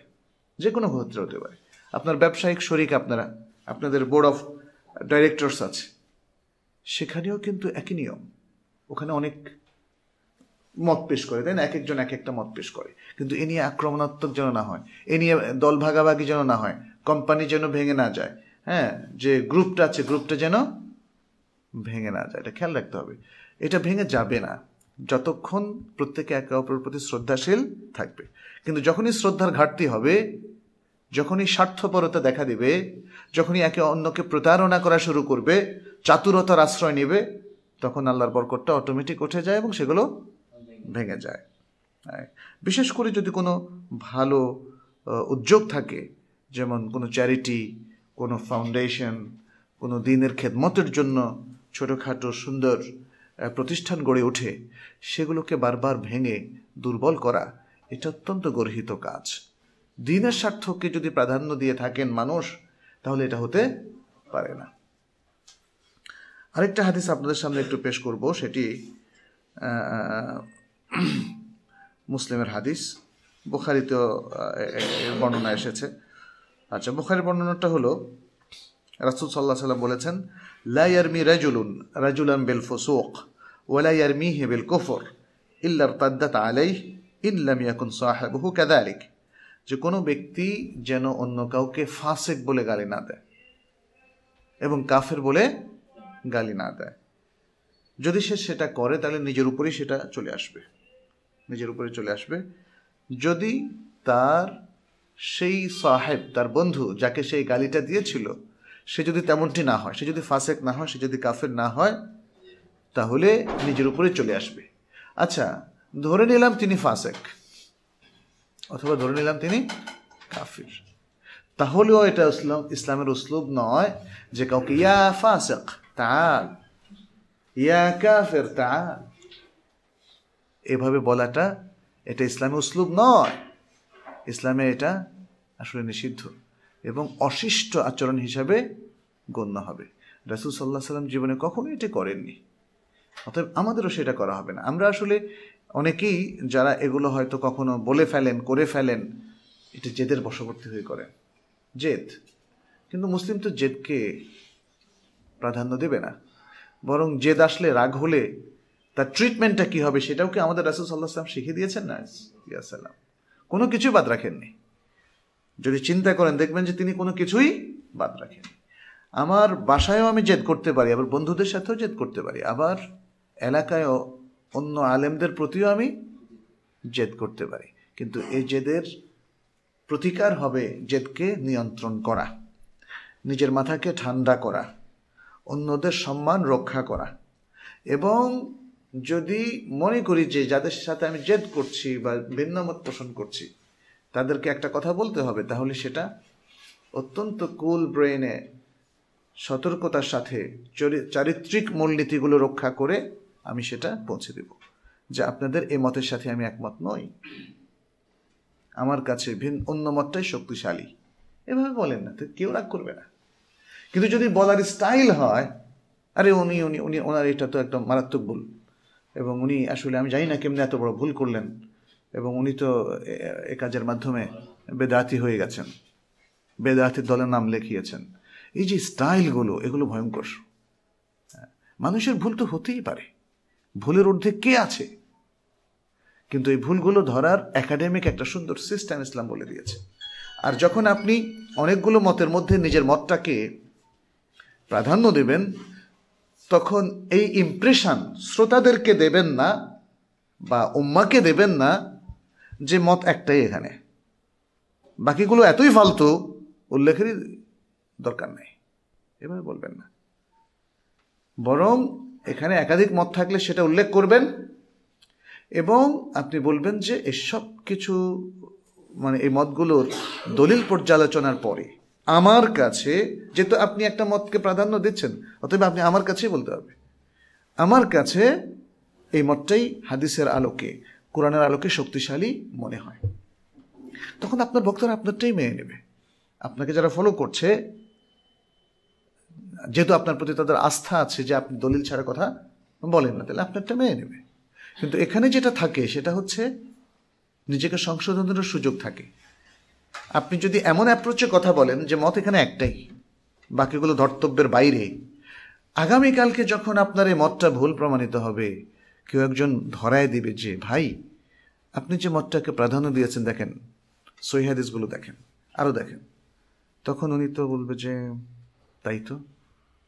যে কোনো ক্ষেত্রে হতে পারে। আপনার ব্যবসায়িক শরিক আপনারা, আপনাদের বোর্ড অফ ডাইরেক্টরস আছে, সেখানেও কিন্তু একই নিয়ম। ওখানে অনেক মত পেশ করে, তাই না? এক একজন এক একটা মত পেশ করে। কিন্তু এ নিয়ে আক্রমণাত্মক যেন না হয়, এ নিয়ে দল ভাগাভাগি যেন না হয়, কোম্পানি যেন ভেঙে না যায় হ্যাঁ যে গ্রুপটা আছে, গ্রুপটা যেন ভেঙে না যায়, এটা খেয়াল রাখতে হবে। এটা ভেঙে যাবে না, যতক্ষণ প্রত্যেকে একে অপরের প্রতি শ্রদ্ধাশীল থাকবে। কিন্তু যখনই শ্রদ্ধার ঘাটতি হবে, যখনই স্বার্থপরতা দেখা দেবে, যখনই একে অন্যকে প্রতারণা করা শুরু করবে, চাতুরতার আশ্রয় নেবে, তখন আল্লাহর বরকতটা অটোমেটিক উঠে যায় এবং সেগুলো ভেঙে যায়। বিশেষ করে যদি কোনো ভালো উদ্যোগ থাকে, যেমন কোনো চ্যারিটি কোনো ফাউন্ডেশন কোনো দিনের খেদমতের জন্য ছোটোখাটো সুন্দর প্রতিষ্ঠান গড়ে ওঠে, সেগুলোকে বারবার ভেঙে দুর্বল করা, এটা অত্যন্ত গর্হিত কাজ। দিনের স্বার্থকে যদি প্রাধান্য দিয়ে থাকেন মানুষ, তাহলে এটা হতে পারে না। আরেকটা হাদিস আপনাদের সামনে একটু পেশ করব, সেটি মুসলিমের হাদিস, বুখারিতেও বর্ণনা এসেছে। আচ্ছা বুখারির বর্ণনাটা হলো, রাসুল সাল্লাহ সাল্লাম বলেছেন লাইয়ারমি রাজুলুন, রাজুলান বেল ফোসোক ওলা ইয়ারমিহি বিল কুফর ইল্লার তাদ্দাত আলাইহ ইল্লাম ইয়াকুন সাহেবহু কাদালিক যে কোনো ব্যক্তি যেন অন্য কাউকে ফাঁসেক বলে গালি না দেয়, এবং কাফের বলে গালি না দেয়। যদি সে সেটা করে, তাহলে নিজের উপরেই সেটা চলে আসবে। নিজের উপরে চলে আসবে। যদি তার সেই সাহেব, তার বন্ধু, যাকে সেই গালিটা দিয়েছিল, সে যদি তেমনটি না হয়, সে যদি ফাসেক না হয়, সে যদি কাফের না হয়, তাহলে নিজের উপরে চলে আসবে। আচ্ছা ধরে নিলাম তিনি ফাসেক, অথবা ধরে নিলাম তিনি কাফির। তাহলেও এটা ইসলাম, ইসলামের উসলুব নয় যে কাউকে, ইয়া ফাসেক, তাল, ইয়া কাফের, তাল। এভাবে বলাটা এটা ইসলামী উসলুব নয়। ইসলামে এটা আসলে নিষিদ্ধ এবং অশিষ্ট আচরণ হিসাবে গণ্য হবে। রাসুল সাল্লাহ সাল্লাম জীবনে কখনো এটি করেননি। অতএব আমাদেরও সেটা করা হবে না। আমরা আসলে অনেকেই যারা এগুলো হয়তো কখনো বলে ফেলেন, করে ফেলেন, এটা জেদের বশবর্তী হয়ে করেন। জেদ। কিন্তু মুসলিম তো জেদকে প্রাধান্য দেবে না। বরং জেদ আসলে রাগ হলে তার ট্রিটমেন্টটা কি হবে সেটাও কি আমাদের রাসুল সাল্লাহ সাল্লাম শিখিয়ে দিয়েছেন না? ইয়াসাল্লাম কোনো কিছুই বাদ রাখেননি। যদি চিন্তা করেন, দেখবেন যে তিনি কোনো কিছুই বাদ রাখেন আমার বাসায়ও আমি জেদ করতে পারি আবার বন্ধুদের সাথেও জেদ করতে পারি, আবার এলাকায়ও অন্য আলেমদের প্রতিও আমি জেদ করতে পারি। কিন্তু এই জেদের প্রতিকার হবে জেদকে নিয়ন্ত্রণ করা, নিজের মাথাকে ঠান্ডা করা, অন্যদের সম্মান রক্ষা করা এবং যদি মনে করি যে যাদের সাথে আমি জেদ করছি বা ভিন্নমত পোষণ করছি, তাদেরকে একটা কথা বলতে হবে, তাহলে সেটা অত্যন্ত কুল ব্রেনে সতর্কতার সাথে চারিত্রিক মূলনীতিগুলো রক্ষা করে আমি সেটা পৌঁছে দেব। যে আপনাদের এ মতের সাথে আমি একমত নই। আমার কাছে ভিন্ন অন্য মতটাই শক্তিশালী। এভাবে বলেন না, তো কেউ রাগ করবে না। কিন্তু যদি বলার স্টাইল হয়, আরে উনি উনি উনি, ওনার এটা তো একদম মারাত্মক ভুল। এবং উনি আসলে আমি জানি না কেমনি এত বড় ভুল করলেন এবং উনি তো এ কাজের মাধ্যমে বেদাতি হয়ে গেছেন বেদাতির দলের নাম লেখিয়েছেন। এই যে স্টাইলগুলো এগুলো ভয়ঙ্কর। হ্যাঁ, মানুষের ভুল তো হতেই পারে। ভুলের ঊর্ধ্বে কে আছে? কিন্তু এই ভুলগুলো ধরার একাডেমিক একটা সুন্দর সিস্টেম ইসলাম বলে দিয়েছে। আর যখন আপনি অনেকগুলো মতের মধ্যে নিজের মতটাকে প্রাধান্য দেবেন তখন এই ইমপ্রেশন শ্রোতাদেরকে দেবেন না বা উম্মাকে দেবেন না যে মত একটাই এখানে। বাকিগুলো এতই ফালতু, উল্লেখেরই দরকার নেই। এভাবে বলবেন না। বরং এখানে একাধিক মত থাকলে সেটা উল্লেখ করবেন এবং আপনি বলবেন যে এসব কিছু মানে এই মতগুলোর দলিল পর্যালোচনার পরে আমার কাছে, যেহেতু আপনি একটা মতকে প্রাধান্য দিচ্ছেন, অতএব আপনি আমার কাছেই বলতে হবে। আমার কাছে এই মতটাই হাদিসের আলোকে, কোরআনের আলোকে শক্তিশালী মনে হয়। তখন আপনার ভক্তরা আপনারটাই মেনে নেবে। আপনাকে যারা ফলো করছে, যেহেতু আপনার প্রতি তাদের আস্থা আছে যে আপনি দলিল ছাড়া কথা বলেন না, তাহলে আপনারটা মেনে নেবে। কিন্তু এখানে যেটা থাকে, সেটা হচ্ছে নিজেকে সংশোধনের সুযোগ থাকে। আপনি যদি এমন অ্যাপ্রোচে কথা বলেন যে মত এখানে একটাই, বাকিগুলো ধর্তব্যের বাইরে, আগামীকালকে যখন আপনার এই মতটা ভুল প্রমাণিত হবে, কেউ একজন ধরায় দিবে যে, ভাই, আপনি যে মতটাকে প্রাধান্য দিয়েছেন, দেখেন সহিহাদিসগুলো দেখেন আরও দেখেন। তখন উনি তো বলবে যে, তাই তো?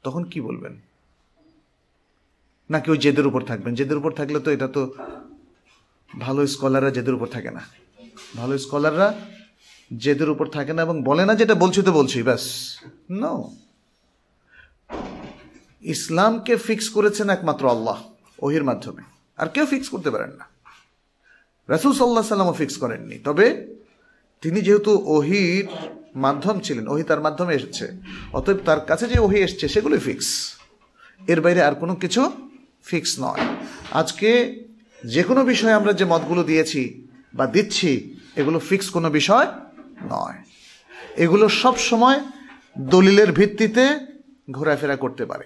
তখন কি বলবেন? নাকি ওই জেদের উপর থাকবেন? জেদের উপর থাকলে তো এটা তো ভালো স্কলাররা জেদের উপর থাকে না। ভালো স্কলাররা জেদের উপর থাকে না এবং বলে না যেটা বলছি তো বলছি, ব্যাস। নো ইসলামকে ফিক্স করেছেন একমাত্র আল্লাহ, ওহির মাধ্যমে। আর কেউ ফিক্স করতে পারেন না। রাসুল সাল্লাহ সাল্লামও ফিক্স করেননি। তবে তিনি যেহেতু ওহির মাধ্যম ছিলেন, ওহি তার মাধ্যমে এসেছে, অতএব তার কাছে যে ওহি এসছে সেগুলোই ফিক্স এর বাইরে আর কোনো কিছু ফিক্স নয়। আজকে যে কোনো বিষয়ে আমরা যে মতগুলো দিয়েছি বা দিচ্ছি, এগুলো ফিক্স কোনো বিষয় নয়। এগুলো সব সময় দলিলের ভিত্তিতে ঘোরাফেরা করতে পারে।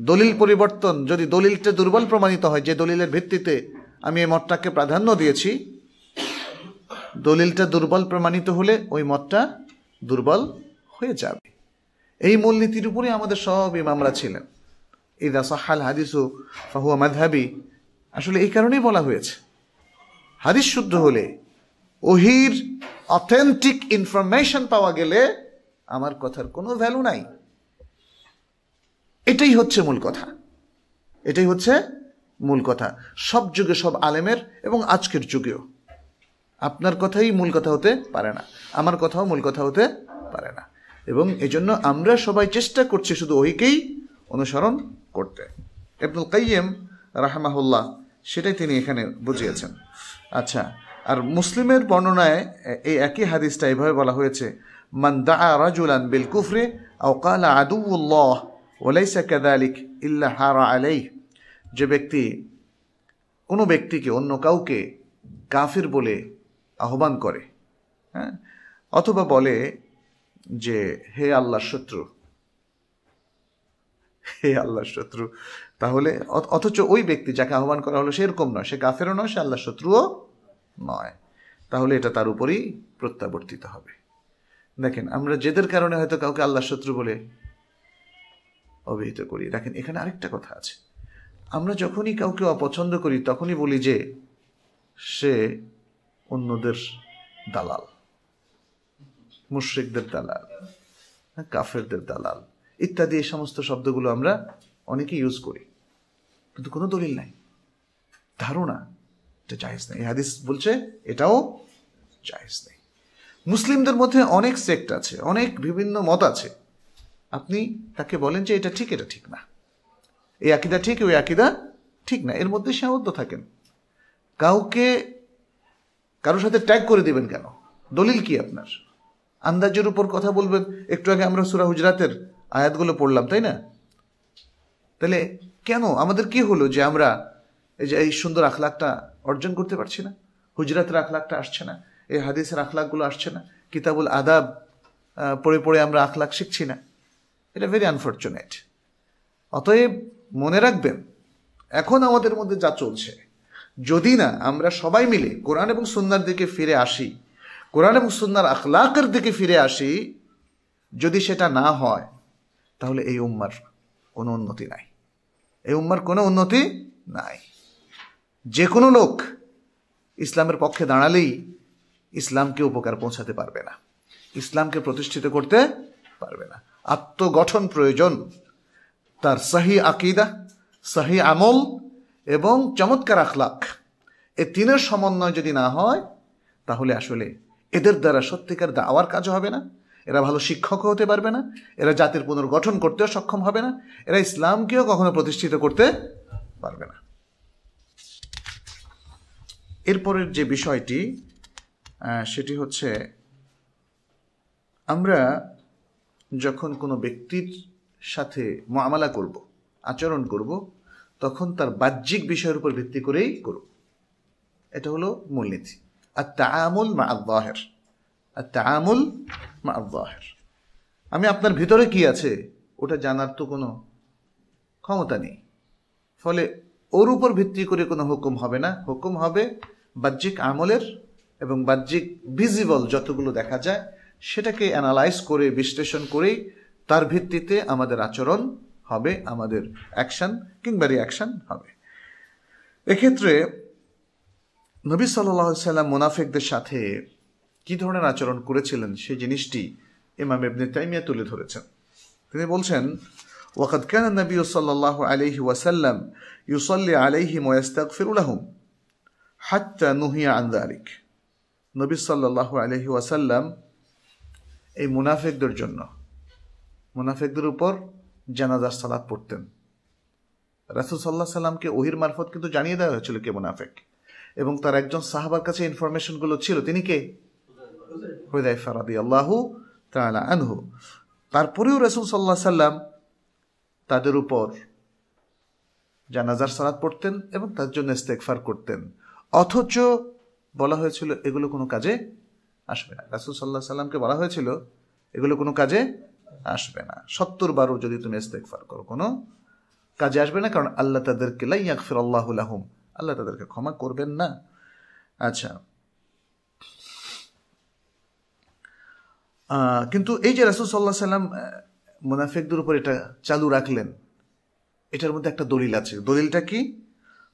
দলিল পরিবর্তন, যদি দলিলটা দুর্বল প্রমাণিত হয়, যে দলিলের ভিত্তিতে আমি এই মতটাকে প্রাধান্য দিয়েছি, দলিলটা দুর্বল প্রমাণিত হলে ওই মতটা দুর্বল হয়ে যাবে। এই মূলনীতির উপরে আমাদের সব ইমামরা ছিলেন। ইদা সাহাল হাদিসু ফাহুয়া মাধাবি আসলে এই কারণেই বলা হয়েছে। হাদিস শুদ্ধ হলে ওহির অথেন্টিক ইনফরমেশন পাওয়া গেলে আমার কথার কোনো ভ্যালু নাই। এটাই হচ্ছে মূল কথা। এটাই হচ্ছে মূল কথা। সব যুগে সব আলেমের এবং আজকের যুগেও। আপনার কথাই মূল কথা হতে পারে না। আমার কথাও মূল কথা হতে পারে না। এবং এজন্য আমরা সবাই চেষ্টা করছি শুধু ওইকেই অনুসরণ করতে। এবনুল কাইয়েম রাহমাহুল্লাহ, সেটাই তিনি এখানে বুঝিয়েছেন। আচ্ছা আর মুসলিমের বর্ণনায় এই একই হাদিসটা এভাবে বলা হয়েছে, মান দা রাজুলান বিল কুফরে আও কালা আদুল্লাহ ওলাইসা কাদালিক ইল্লা হারা আলাই যে ব্যক্তি কোনো ব্যক্তিকে অন্য কাউকে কাফির বলে আহ্বান করে হ্যাঁ? অথবা বলে যে, হে আল্লাহর শত্রু, হে আল্লাহ শত্রু, তাহলে অথচ ওই ব্যক্তি যাকে আহ্বান করা হলো সেরকম নয়, সে কাফেরও নয়, সে আল্লাহর শত্রুও নয়। তাহলে এটা তার উপরেই প্রত্যাবর্তিত হবে। দেখেন আমরা যেদের কারণে হয়তো কাউকে আল্লাহ শত্রু বলে অভিহিত করি। দেখেন এখানে আরেকটা কথা আছে। আমরা যখনই কাউকে অপছন্দ করি তখনই বলি যে সে অন্যদের দালাল। মুশ্রিকদের দালাল হ্যাঁ, কাফেরদের দালাল ইত্যাদি এই সমস্ত শব্দগুলো আমরা অনেকে ইউজ করি। কিন্তু কোনো দলিল নাই। ধারণা এটা জায়েজ নেই। হাদিস বলছে, এটাও জায়েজ নেই। মুসলিমদের মধ্যে অনেক সেক্ট আছে, অনেক বিভিন্ন মত আছে। আপনি তাকে বলেন যে এটা ঠিক এটা ঠিক না। এই আকিদা ঠিক, ওই আকিদা ঠিক না। এর মধ্যে সীমাবদ্ধ থাকেন। কাউকে, কারোর সাথে ট্যাগ করে দিবেন কেন? দলিল কি আপনার? আন্দাজের উপর কথা বলবেন। একটু আগে আমরা সুরা হুজরাতের আয়াতগুলো পড়লাম, তাই না? তাহলে কেন? আমাদের কি হলো যে আমরা এই যে এই সুন্দর আখলাকটা অর্জন করতে পারছি না, হুজরাতের আখলাকটা আসছে না, এই হাদিসের আখলাকগুলো আসছে না, কিতাবুল আদাব পড়ে পড়ে আমরা আখলাক শিখছি না। এটা ভেরি আনফর্চুনেট অতএব মনে রাখবেন, এখন আমাদের মধ্যে যা চলছে, যদি না আমরা সবাই মিলে কোরআন এবং সুন্নার দিকে ফিরে আসি, কোরআন এবং সুন্নার আখলাকের দিকে ফিরে আসি, যদি সেটা না হয়, তাহলে এই উম্মার কোনো উন্নতি নাই। এই উম্মার কোনো উন্নতি নাই। যে কোনো লোক ইসলামের পক্ষে দাঁড়ালেই ইসলামকে উপকার পৌঁছাতে পারবে না। ইসলামকে প্রতিষ্ঠিত করতে পারবে না। আত্মগঠন প্রয়োজন, তার সাহি আকিদা, সাহি আমল এবং চমৎকার আখলাখ, এ তিনের সমন্বয় যদি না হয়, তাহলে আসলে এদের দ্বারা সত্যিকার দাওয়ার কাজ হবে না। এরা ভালো শিক্ষক হতে পারবে না। এরা জাতির পুনর্গঠন করতেও সক্ষম হবে না। এরা ইসলামকেও কখনো প্রতিষ্ঠিত করতে পারবে না। এরপরের যে বিষয়টি সেটি হচ্ছে আমরা যখন কোনো ব্যক্তির সাথে মামলা করব, আচরণ করব, তখন তার বাহ্যিক বিষয়ের উপর ভিত্তি করেই করব। এটা হলো মূলনীতি। আর তামুল মা আল্লাহের আর তামুল মা আল্লাহের আমি আপনার ভিতরে কি আছে, ওটা জানার তো কোনো ক্ষমতা নেই। ফলে ওর উপর ভিত্তি করে কোনো হুকুম হবে না। হুকুম হবে বাহ্যিক আমলের এবং বাহ্যিক ভিজিবল যতগুলো দেখা যায়, সেটাকে অ্যানালাইজ করে, বিশ্লেষণ করেই তার ভিত্তিতে আমাদের আচরণ হবে, আমাদের অ্যাকশন কিংবা রিয়াকশন হবে। এক্ষেত্রে নবী সাল্লাহ সাল্লাম মুনাফেকদের সাথে কি ধরনের আচরণ করেছিলেন, সেই জিনিসটি ইমাম ইবনে তাইমিয়া তুলে ধরেছেন। তিনি বলছেন ওয়াকাদ কান নবী সাল্লাহ আলহি ওয়াসাল্লাম ইউসল্লি আলাইহিম ওয়াস্তাগফির লাহুম হাত্তা নুহিয়া আন যালিক নবী সাল্লাহ আলহি ওয়াসাল্লাম এই মুনাফেকদের জন্য, মুনাফেকদের উপর জানাজার সালাদ পড়তেন। রাসুল সাল্লাহ সাল্লামকে ওহির মারফত কিন্তু জানিয়ে দেওয়া হয়েছিল কে মুনাফেক। এবং তার একজন সাহাবার কাছে ইনফরমেশনগুলো ছিল, তিনি কে? হৃদয় ফারাদি আল্লাহু তালা আনহু। তারপরেও রসুল সাল্লাহ সাল্লাম তাদের উপর। জানাজার সালাদ পড়তেন এবং তার জন্য ইস্তেকফার করতেন। অথচ বলা হয়েছিল, এগুলো কোনো কাজে আসবে না। রাসুল সাল্লাহ সাল্লামকে বলা হয়েছিল, এগুলো কোনো কাজে আসবে না। সত্তর বারও যদি তুমি ইস্তেকফার করো, কোনো কাজে আসবে না, কারণ আল্লাহ তাদেরকে লাইয়াকফির আল্লাহুল্লাহম আল্লাহ তাদেরকে ক্ষমা করবেন না। আচ্ছা। কিন্তু এই যে রাসুল সাল্লাহ সাল্লাম মুনাফিকদের উপর এটা চালু রাখলেন এটার মধ্যে একটা দলিল আছে দলিলটা কি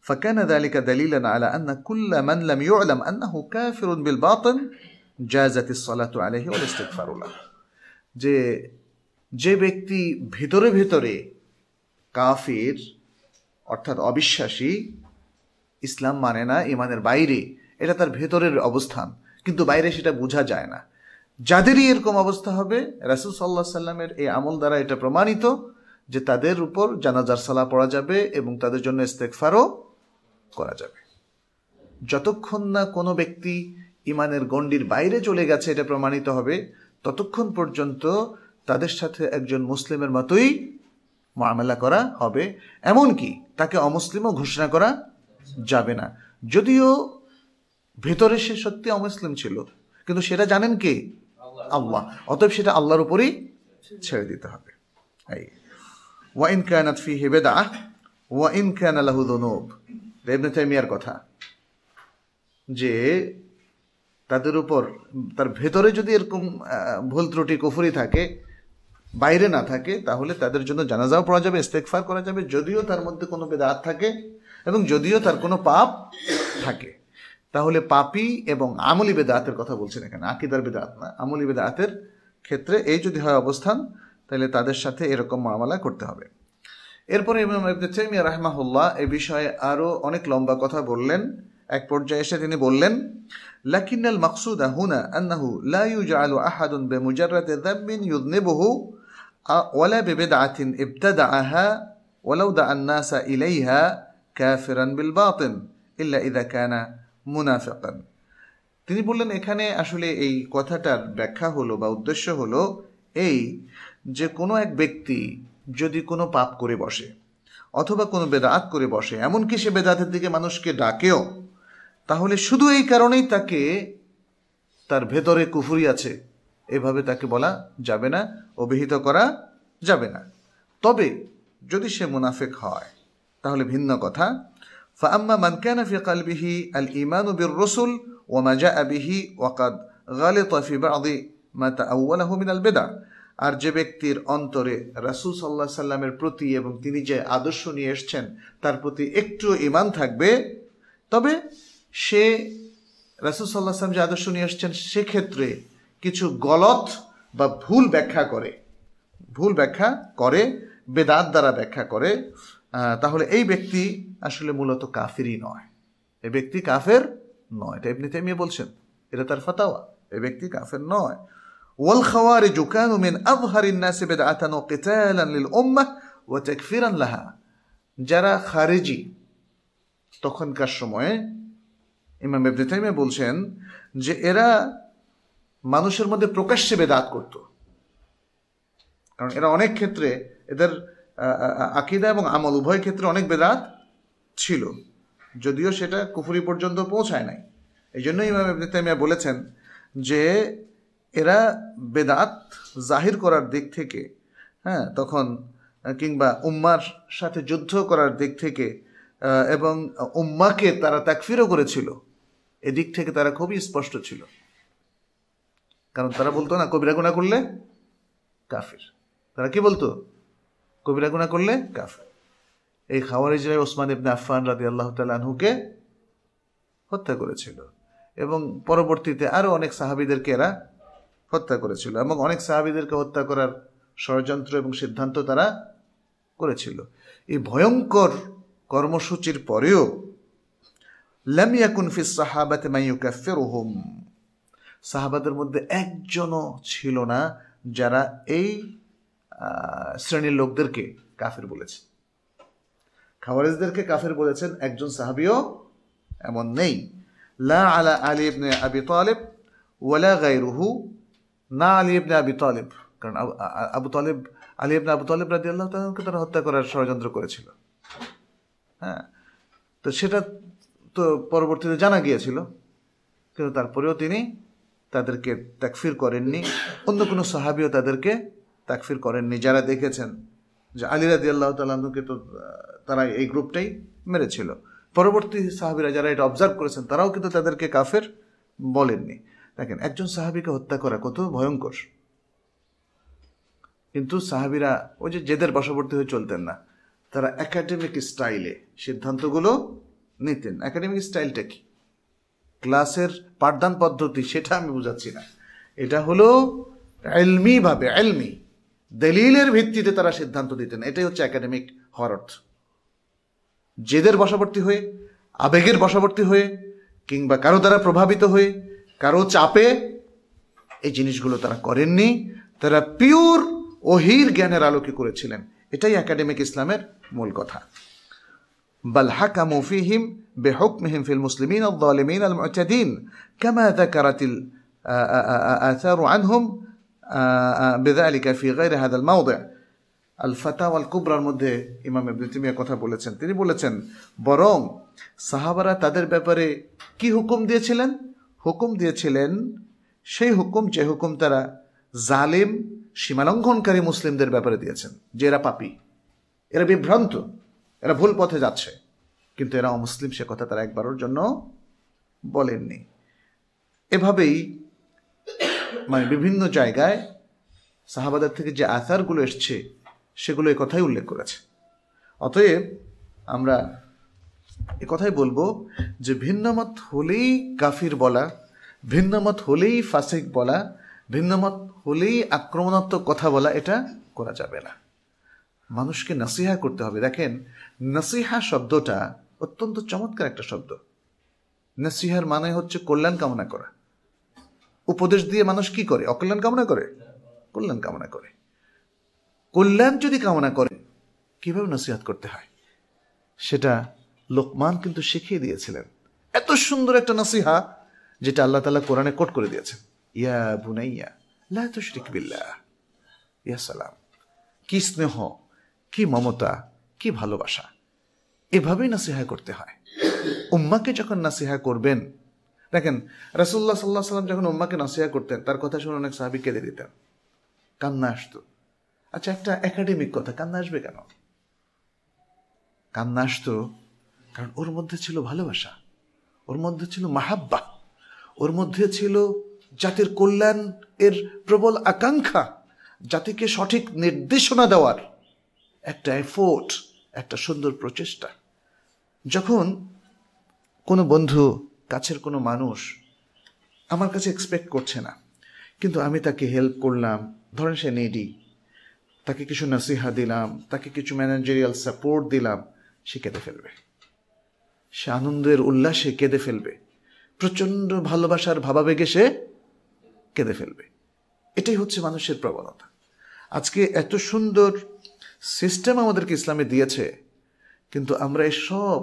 فكان ذلك دليلا على أن كل من لم يعلم أنه كافر بالباطن جازت الصلاة عليه والاستغفار له যে যে ব্যক্তি ভিতরে ভিতরে কাফির অর্থাৎ অবিশ্বাসী ইসলাম মানে না ইমানের বাইরে এটা তার ভেতরের অবস্থান কিন্তু বাইরে সেটা বোঝা যায় না যাদেরই এরকম অবস্থা হবে, রাসুল সাল্লাহ সাল্লামের এই আমল দ্বারা এটা প্রমাণিত যে তাদের উপর জানাজার সালা পড়া যাবে এবং তাদের জন্য ইস্তেকফারও করা যাবে। যতক্ষণ না কোনো ব্যক্তি ইমানের গণ্ডির বাইরে চলে গেছে, এটা প্রমাণিত হবে, ততক্ষণ পর্যন্ত তাদের সাথে একজন মুসলিমের মতোই মামলা করা হবে। এমনকি তাকে অমুসলিমও ঘোষণা করা যাবে না। যদিও ভেতরে সে সত্যি অমুসলিম ছিল, কিন্তু সেটা জানেন কে? আল্লাহ। অতএব সেটা আল্লাহর উপরই ছেড়ে দিতে হবে। এই। ওয়াইন কায়নাত ফি হেবেদা ওয়াইন কায়না লাহু দনুব ইবনে তাইমিয়ার কথা। যে তাদের উপর, তার ভেতরে যদি এরকম ভুল ত্রুটি, কুফুরি থাকে, বাইরে না থাকে, তাহলে তাদের জন্য জানাজাও পড়া যাবে ইস্তেকফার করা যাবে, যদিও তার মধ্যে কোনো বেদাত থাকে এবং যদিও তার কোনো পাপ থাকে। তাহলে পাপি এবং আমলি বেদাতের কথা বলছেন এখানে, আকিদার বেদাত না, আমলি বেদাতের ক্ষেত্রে এই যদি হয় অবস্থান, তাহলে তাদের সাথে এরকম মামলা করতে হবে। এরপরে ইমাম ইবনে রাহমাহুল্লাহ এ বিষয়ে আরও অনেক লম্বা কথা বললেন। এক পর্যায়ে এসে তিনি বললেন লাকিনাল মাকসুদা হুনা আন্নাহু লা ইউজআলু আহাদুন বিমুজাররাতি যাম্বিন ইউযনিবুহু ওয়ালা বিবিদআতিন ইবতাদাআহা ওয়ালাউ দাআন নাসা ইলাইহা কাফিরান বিল বাতিন ইল্লা ইযা কানা মুনাফেকান। তিনি বললেন, এখানে আসলে এই কথাটার ব্যাখ্যা হলো বা উদ্দেশ্য হলো এই যে কোনো এক ব্যক্তি যদি কোনো পাপ করে বসে অথবা কোনো বেদাত করে বসে, এমনকি সে বেদাতের দিকে মানুষকে ডাকেও, তাহলে শুধু এই কারণেই তাকে তার ভেতরে কুফুরি আছে। এভাবে তাকে বলা যাবে না, অভিহিত করা যাবে না। তবে যদি সে মুনাফেক হয়, তাহলে ভিন্ন কথা। فأما من كان في قلبه الإيمان بالرسل وما جاء به وقد غلط في بعض ما تأوله من البدع আর যে ব্যক্তির অন্তরে রাসূল সাল্লাহ সাল্লামের প্রতি এবং তিনি যে আদর্শ নিয়ে এসছেন তার প্রতি একটু ইমান থাকবে তবে সে রাসূল সাল্লাহ সাল্লাম যে আদর্শ নিয়ে এসছেন সেক্ষেত্রে কিছু গলত বা ভুল ব্যাখ্যা করে ভুল ব্যাখ্যা করে বেদাত দ্বারা ব্যাখ্যা করে আহ, তাহলে এই ব্যক্তি আসলে মূলত কাফেরই নয় এই ব্যক্তি কাফের নয় এটা এমনি তেমিয়ে বলছেন এটা তার ফাতাওয়া এই ব্যক্তি কাফের নয় والخوارج كانوا من أظهر الناس بدعة وقتالا للأمة وتكفيرا لها যারা খারেজি তখনকার সময়ে ইমাম ইবনে তাইমিয়া বলছেন যে এরা মানুষের মধ্যে প্রকাশ্যে বেদাত করত কারণ এরা অনেক ক্ষেত্রে এদের আহ, আহ, আকিদা এবং আমল উভয় ক্ষেত্রে অনেক বেদাত ছিল। যদিও সেটা কুফুরি পর্যন্ত পৌঁছায় নাই। এই জন্য ইমাম ইবনে তাইমিয়া বলেছেন যে, এরা বেদাত জাহির করার দিক থেকে হ্যাঁ তখন কিংবা উম্মার সাথে যুদ্ধ করার দিক থেকে এবং উম্মাকে তারা তাকফিরও করেছিল। এদিক থেকে তারা খুবই স্পষ্ট ছিল। কারণ তারা বলতো, না, কবিরা গুণা করলে কাফির। তারা কি বলতো? কবিরা গুণা করলে কাফির। এই খাওয়ারিজরাই ওসমান ইবনে আফফান রাদি আল্লাহ আনহুকে হত্যা করেছিল। এবং পরবর্তীতে আরও অনেক সাহাবিদেরকে এরা হত্যা করেছিল এবং অনেক সাহাবিদেরকে হত্যা করার ষড়যন্ত্র এবং সিদ্ধান্ত তারা করেছিল। এই ভয়ঙ্কর কর্মসূচির পরেও লাম ইয়াকুন ফিস সাহাবাতে মান ইউকাফিরুহুম। সাহাবাদের মধ্যে একজনও ছিল না যারা এই শ্রেণির লোকদেরকে কাফের বলেছে। খাওয়ারিজদেরকে কাফের বলেছেন, একজন সাহাবিও এমন নেই। লা আলা আলী ইবনে আবি তালেব ওয়ালা গায়রুহু, না আলী ইবনে আবি তালেব। কারণ আবু- তালেব, আলী ইবনে আবু তালেব রাদি আল্লাহ তাআলাকে তারা হত্যা করার ষড়যন্ত্র করেছিল। হ্যাঁ তো সেটা তো পরবর্তীতে জানা গিয়েছিল, কিন্তু তারপরেও তিনি তাদেরকে তাকফির করেননি। অন্য কোনো সাহাবিও তাদেরকে তাকফির করেননি। যারা দেখেছেন যে আলী রাদি আল্লাহ তালকে তো তারা এই গ্রুপটাই মেরেছিল। পরবর্তী সাহাবিরা যারা এটা অবজার্ভ করেছেন, তারাও কিন্তু তাদেরকে কাফের বলেননি। দেখেন, একজন সাহাবিকে হত্যা করা কত ভয়ঙ্কর। কিন্তু সাহাবিরা ওই যে জেদের বশবর্তী হয়ে চলতেন না। তারা একাডেমিক স্টাইলে সিদ্ধান্তগুলো নিতেন। একাডেমিক স্টাইলটা কি? ক্লাসের পাঠদান পদ্ধতি, সেটা আমি বুঝাচ্ছি না। এটা হলো এলমি ভাবে এলমি দলিলের ভিত্তিতে তারা সিদ্ধান্ত দিতেন এটাই হচ্ছে একাডেমিক হওয়ার অর্থ জেদের বশবর্তী হয়ে আবেগের বশবর্তী হয়ে কিংবা কারো দ্বারা প্রভাবিত হয়ে কারো চাপে এই জিনিসগুলো তারা করেননি তারা পিওর ওহির জ্ঞানের আলোকে করেছিলেন এটাই একাডেমিক ইসলামের মূল কথা بل حكموا فيهم بحكمهم في المسلمين الظالمين المعتدين كما ذكرت الآثار عنهم বেদালিকা ফি গাইরে হাদাল মাউদে আল ফাতাওয়াল কুবরার মধ্যে ইমাম ইবনে তিমিয়া কথা বলেছেন। তিনি বলেছেন, বরং সাহাবারা তাদের ব্যাপারে কি হুকুম দিয়েছিলেন? হুকুম দিয়েছিলেন, সেই হুকুম যে হুকুম তারা জালিম, সীমালঙ্ঘনকারী মুসলিমদের ব্যাপারে দিয়েছেন, যে এরা পাপি, এরা বিভ্রান্ত, এরা ভুল পথে যাচ্ছে। কিন্তু এরা অমুসলিম, সে কথা তারা একবারের জন্য বলেননি। এভাবেই মানে বিভিন্ন জায়গায় সাহাবাদের থেকে যে আসারগুলো এসছে, সেগুলো এ কথাই উল্লেখ করেছে। অতএব আমরা এ কথাই বলব যে ভিন্নমত হলেই কাফির বলা, ভিন্নমত হলেই ফাসিক বলা, ভিন্নমত হলেই আক্রমণাত্মক কথা বলা, এটা করা যাবে না। মানুষকে নাসিহা করতে হবে। দেখেন, নাসিহা শব্দটা অত্যন্ত চমৎকার একটা শব্দ। নাসিহার মানে হচ্ছে কল্যাণ কামনা করা। উপদেশ দিয়ে মানুষ কি করে? অকল্যাণ কামনা করে? কল্যাণ কামনা করে। কল্যাণ যদি কামনা করে, কীভাবে নসিহাত করতে হয়? সেটা লোকমান কিন্তু শিখিয়ে দিয়েছিলেন। এত সুন্দর একটা নসিহা যেটা আল্লাহ তালা কোরআনে কোট করে দিয়েছেন। ইয়া বুনাইয়া, লা তুশরিক বিল্লাহ। ইয়া সালাম। কি স্নেহ, কি মমতা, কি ভালোবাসা। এভাবেই নাসিহা করতে হয়। উম্মাকে যখন নাসিহা করবেন দেখেন রাসুল্লাহ সাল্লাহ সাল্লাম যখন উম্মাকে নাসিহা করতেন, তার কথা শুনে অনেক সাহাবি কেঁদে দিতেন। কান্না আসতো। আচ্ছা একটা একাডেমিক কথা, কান্না আসবে কেন? কান্না আসতো কারণ ওর মধ্যে ছিল ভালোবাসা, ওর মধ্যে ছিল মাহাব্বা, ওর মধ্যে ছিল জাতির কল্যাণ এর প্রবল আকাঙ্ক্ষা, জাতিকে সঠিক নির্দেশনা দেওয়ার একটা এফোর্ট একটা সুন্দর প্রচেষ্টা। যখন কোনো বন্ধু কাছের কোনো মানুষ আমার কাছে এক্সপেক্ট করছে না। কিন্তু আমি তাকে হেল্প করলাম। ধরেন সে নেডি তাকে কিছু নসিহা দিলাম, তাকে কিছু ম্যানেজারিয়াল সাপোর্ট দিলাম, সে কেঁদে ফেলবে। সে আনন্দের উল্লাসে কেঁদে ফেলবে। প্রচণ্ড ভালোবাসার ভাবাবেগে সে কেঁদে ফেলবে। এটাই হচ্ছে মানুষের প্রবণতা। আজকে এত সুন্দর সিস্টেম আমাদেরকে ইসলামে দিয়েছে, কিন্তু আমরা এই সব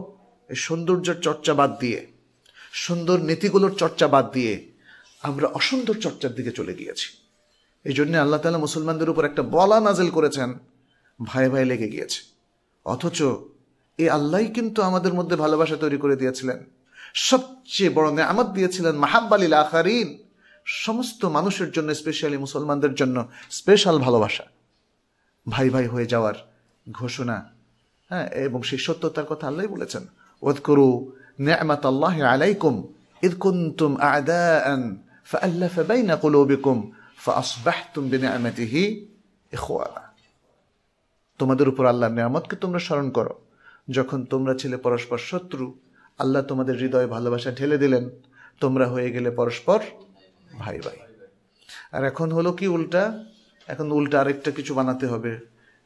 এই সৌন্দর্যের চর্চা বাদ দিয়ে সুন্দর নীতিগুলোর চর্চা বাদ দিয়ে আমরা অসুন্দর চর্চার দিকে চলে গিয়েছি। এই জন্য আল্লাহ তালা মুসলমানদের উপর একটা বলা নাজেল করেছেন ভাই ভাই লেগে গিয়েছে। অথচ এই আল্লাহ কিন্তু আমাদের মধ্যে ভালোবাসা তৈরি করে দিয়েছিলেন। সবচেয়ে বড় নেয়ামত দিয়েছিলেন মাহাব্বালিল আখারিন। সমস্ত মানুষের জন্য, স্পেশালি মুসলমানদের জন্য স্পেশাল ভালোবাসা। ভাই ভাই হয়ে যাওয়ার ঘোষণা হ্যাঁ এবং সেই সত্যতার কথা আল্লাহ বলেছেন ওদ করু নেয়ামাত আল্লাহ আলাইকুম إذ كنتم أعداء فألف بين قلوبكم فأصبحتم بنعمته إخوانا তোমাদের উপর আল্লাহর নিয়ামতকে তোমরা স্মরণ করো যখন তোমরা ছিলে পরস্পর শত্রু আল্লাহ তোমাদের হৃদয়ে ভালোবাসা ঢেলে দিলেন তোমরা হয়ে গেলে পরস্পর ভাই ভাই আর এখন হলো কি উল্টা এখন উল্টা আরেকটা কিছু বানাতে হবে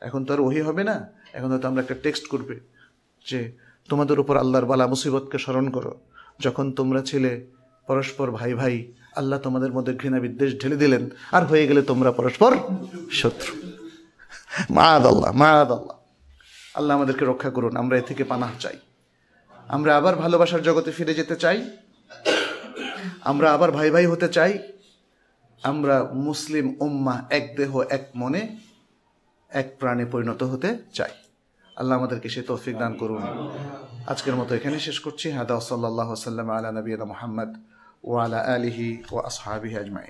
এখন তো আর ওহি হবে না এখন হয়তো আমরা একটা টেক্সট করবে যে তোমাদের উপর আল্লাহর বালা মুসিবতকে স্মরণ করো। যখন তোমরা ছিলে পরস্পর ভাই ভাই, আল্লাহ তোমাদের মধ্যে ঘৃণা বিদ্বেষ ঢেলে দিলেন। আর হয়ে গেলে তোমরা পরস্পর শত্রু। মায়াদ আল্লাহ মায়াদ আল্লাহ আল্লাহ আমাদেরকে রক্ষা করুন, আমরা এ থেকে পানাহ চাই। আমরা আবার ভালোবাসার জগতে ফিরে যেতে চাই। আমরা আবার ভাই ভাই হতে চাই। আমরা মুসলিম উম্মা এক দেহ, এক মনে, এক প্রাণে পরিণত হতে চাই। আল্লাহ আমাদেরকে সে তৌফিক দান করুন। আজকের মতো এখানে শেষ করছি। হাদা সাল্লাহ সাল্লাম আলা নবীনা মোহাম্মদ ও আলা আলিহি ও আসহাবিহি আজমাই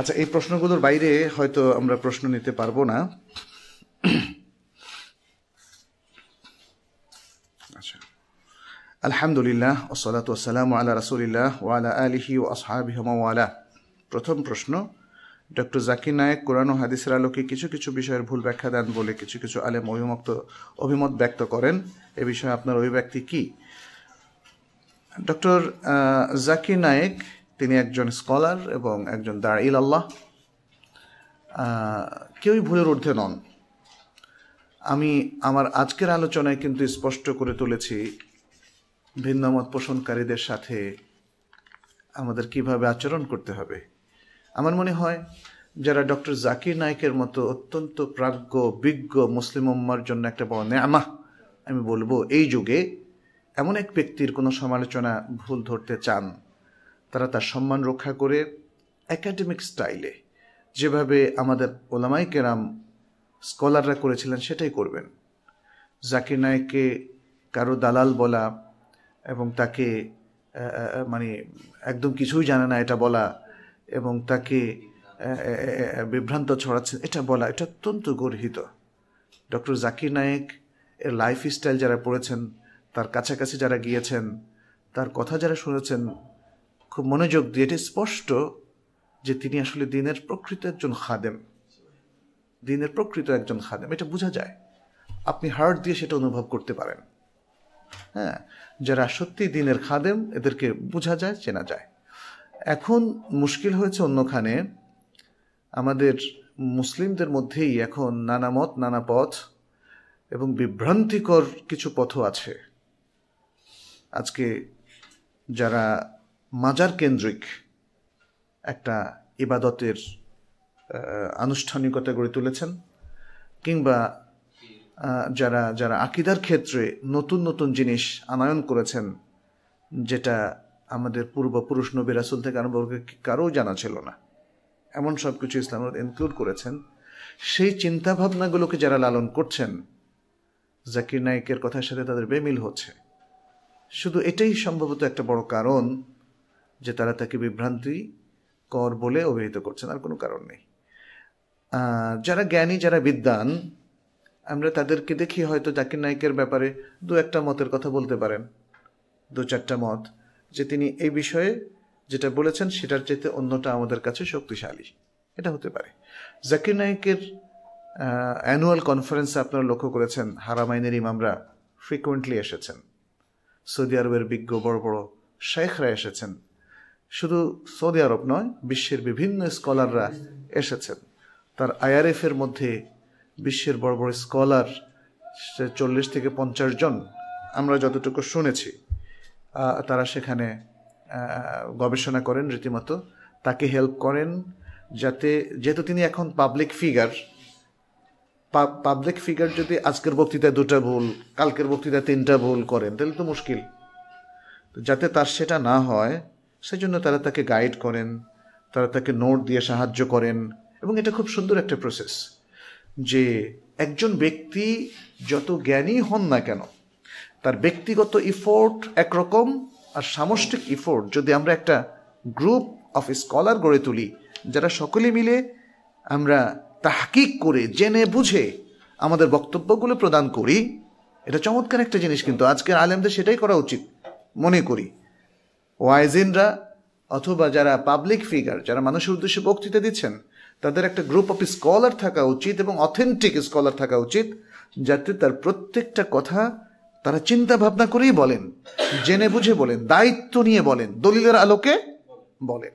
আচ্ছা এই প্রশ্নগুলোর বাইরে হয়তো আমরা প্রশ্ন নিতে পারব না। আচ্ছা। আলহামদুলিল্লাহ ওসলাত ওসালাম আল্লাহ রাসুলিল্লাহ ওয়ালা আলিহি ও আসহাবিহ ওয়ালা প্রথম প্রশ্ন ডক্টর জাকির নায়েক কোরআন ও হাদিসের আলোকে কিছু কিছু বিষয়ের ভুল ব্যাখ্যা দেন বলে কিছু কিছু আলেম অভিমত অভিমত ব্যক্ত করেন। এ বিষয়ে আপনার অভিব্যক্তি কি? ডক্টর জাকির নায়েক তিনি একজন স্কলার এবং একজন দাঁড়িল আল্লাহ কেউই ভুলের ঊর্ধ্বে নন। আমি আমার আজকের আলোচনায় কিন্তু স্পষ্ট করে তুলেছি ভিন্নমত পোষণকারীদের সাথে আমাদের কীভাবে আচরণ করতে হবে। আমার মনে হয় যারা ডক্টর জাকির নায়কের মতো অত্যন্ত প্রাজ্ঞ, বিজ্ঞ মুসলিম উম্মার জন্য একটা বড় নেয়ামা আমি বলব এই যুগে এমন এক ব্যক্তির কোনো সমালোচনা ভুল ধরতে চান, তারা তার সম্মান রক্ষা করে একাডেমিক স্টাইলে যেভাবে আমাদের ওলামাই কেরাম স্কলাররা করেছিলেন সেটাই করবেন। জাকির নায়ককে কারও দালাল বলা এবং তাকে মানে একদম কিছুই জানে না এটা বলা এবং তাকে বিভ্রান্ত ছড়াচ্ছেন। এটা বলা এটা অত্যন্ত গর্হিত। ডক্টর জাকির নায়েক এর লাইফ স্টাইল যারা পড়েছেন, তার কাছাকাছি যারা গিয়েছেন, তার কথা যারা শুনেছেন, খুব মনোযোগ দিয়ে এটি স্পষ্ট যে তিনি আসলে দিনের প্রকৃত একজন খাদেম। দিনের প্রকৃত একজন খাদেম। এটা বোঝা যায়। আপনি হার্ট দিয়ে সেটা অনুভব করতে পারেন। হ্যাঁ যারা সত্যি দিনের খাদেম, এদেরকে বোঝা যায়, চেনা যায়। এখন মুশকিল হয়েছে অন্যখানে। আমাদের মুসলিমদের মধ্যেই এখন নানা মত, নানা পথ এবং বিভ্রান্তিকর কিছু পথও আছে। আজকে যারা মাজার কেন্দ্রিক একটা ইবাদতের আনুষ্ঠানিকতা গড়ে তুলেছেন কিংবা যারা যারা আকিদার ক্ষেত্রে নতুন নতুন জিনিস আনায়ন করেছেন যেটা আমাদের পূর্বপুরুষ নবী রাসুল থেকে আরম্ভ করে কারও জানা ছিল না। এমন সব কিছু ইসলাম ইনক্লুড করেছেন। সেই চিন্তাভাবনাগুলোকে যারা লালন করছেন, জাকির নায়কের কথার সাথে তাদের বেমিল হচ্ছে। শুধু এটাই সম্ভবত একটা বড় কারণ যে তারা তাকে বিভ্রান্তি কর বলে অভিহিত করছেন, আর কোনো কারণ নেই। যারা জ্ঞানী, যারা বিদ্যান আমরা তাদেরকে দেখি হয়তো জাকির নায়কের ব্যাপারে দু একটা মতের কথা বলতে পারেন। দু চারটা মত। যে তিনি এই বিষয়ে যেটা বলেছেন, সেটার চাইতে অন্যটা আমাদের কাছে শক্তিশালী। এটা হতে পারে। জাকির নায়কের অ্যানুয়াল কনফারেন্সে আপনারা লক্ষ্য করেছেন, হারামাইনের ইমামরা ফ্রিকুয়েন্টলি এসেছেন। সৌদি আরবের বিজ্ঞ বড় বড় শেখরা এসেছেন। শুধু সৌদি আরব নয়, বিশ্বের বিভিন্ন স্কলাররা এসেছেন। তার আইআরএফের মধ্যে বিশ্বের বড় বড় স্কলার চল্লিশ থেকে পঞ্চাশ জন, আমরা যতটুকু শুনেছি। তারা সেখানে গবেষণা করেন রীতিমতো। তাকে হেল্প করেন যাতে, যেহেতু তিনি এখন পাবলিক ফিগার পাবলিক ফিগার যদি আজকের বক্তৃতায় দুটা ভুল, কালকের বক্তৃতায় তিনটা ভুল করেন, তাহলে তো মুশকিল। যাতে তার সেটা না হয়, সেজন্য তারা তাকে গাইড করেন, তারা তাকে নোট দিয়ে সাহায্য করেন, এবং এটা খুব সুন্দর একটা প্রসেস যে একজন ব্যক্তি যত জ্ঞানী হন না কেন তার ব্যক্তিগত ইফোর্ট একরকম আর সামষ্টিক ইফোর্ট যদি আমরা একটা গ্রুপ অফ স্কলার গড়ে তুলি, যারা সকলে মিলে আমরা তাহকিক করে, জেনে বুঝে আমাদের বক্তব্যগুলো প্রদান করি, এটা চমৎকার একটা জিনিস কিন্তু। আজকের আলেমদের সেটাই করা উচিত, মনে করি। ওয়াইজিনরা অথবা যারা পাবলিক ফিগার যারা মানুষের উদ্দেশ্যে বক্তৃতা দিচ্ছেন, তাদের একটা গ্রুপ অফ স্কলার থাকা উচিত এবং অথেন্টিক স্কলার থাকা উচিত, যাতে তার প্রত্যেকটা কথা তারা চিন্তা ভাবনা করেই বলেন, জেনে বুঝে বলেন, দায়িত্ব নিয়ে বলেন, দলিলের আলোকে বলেন।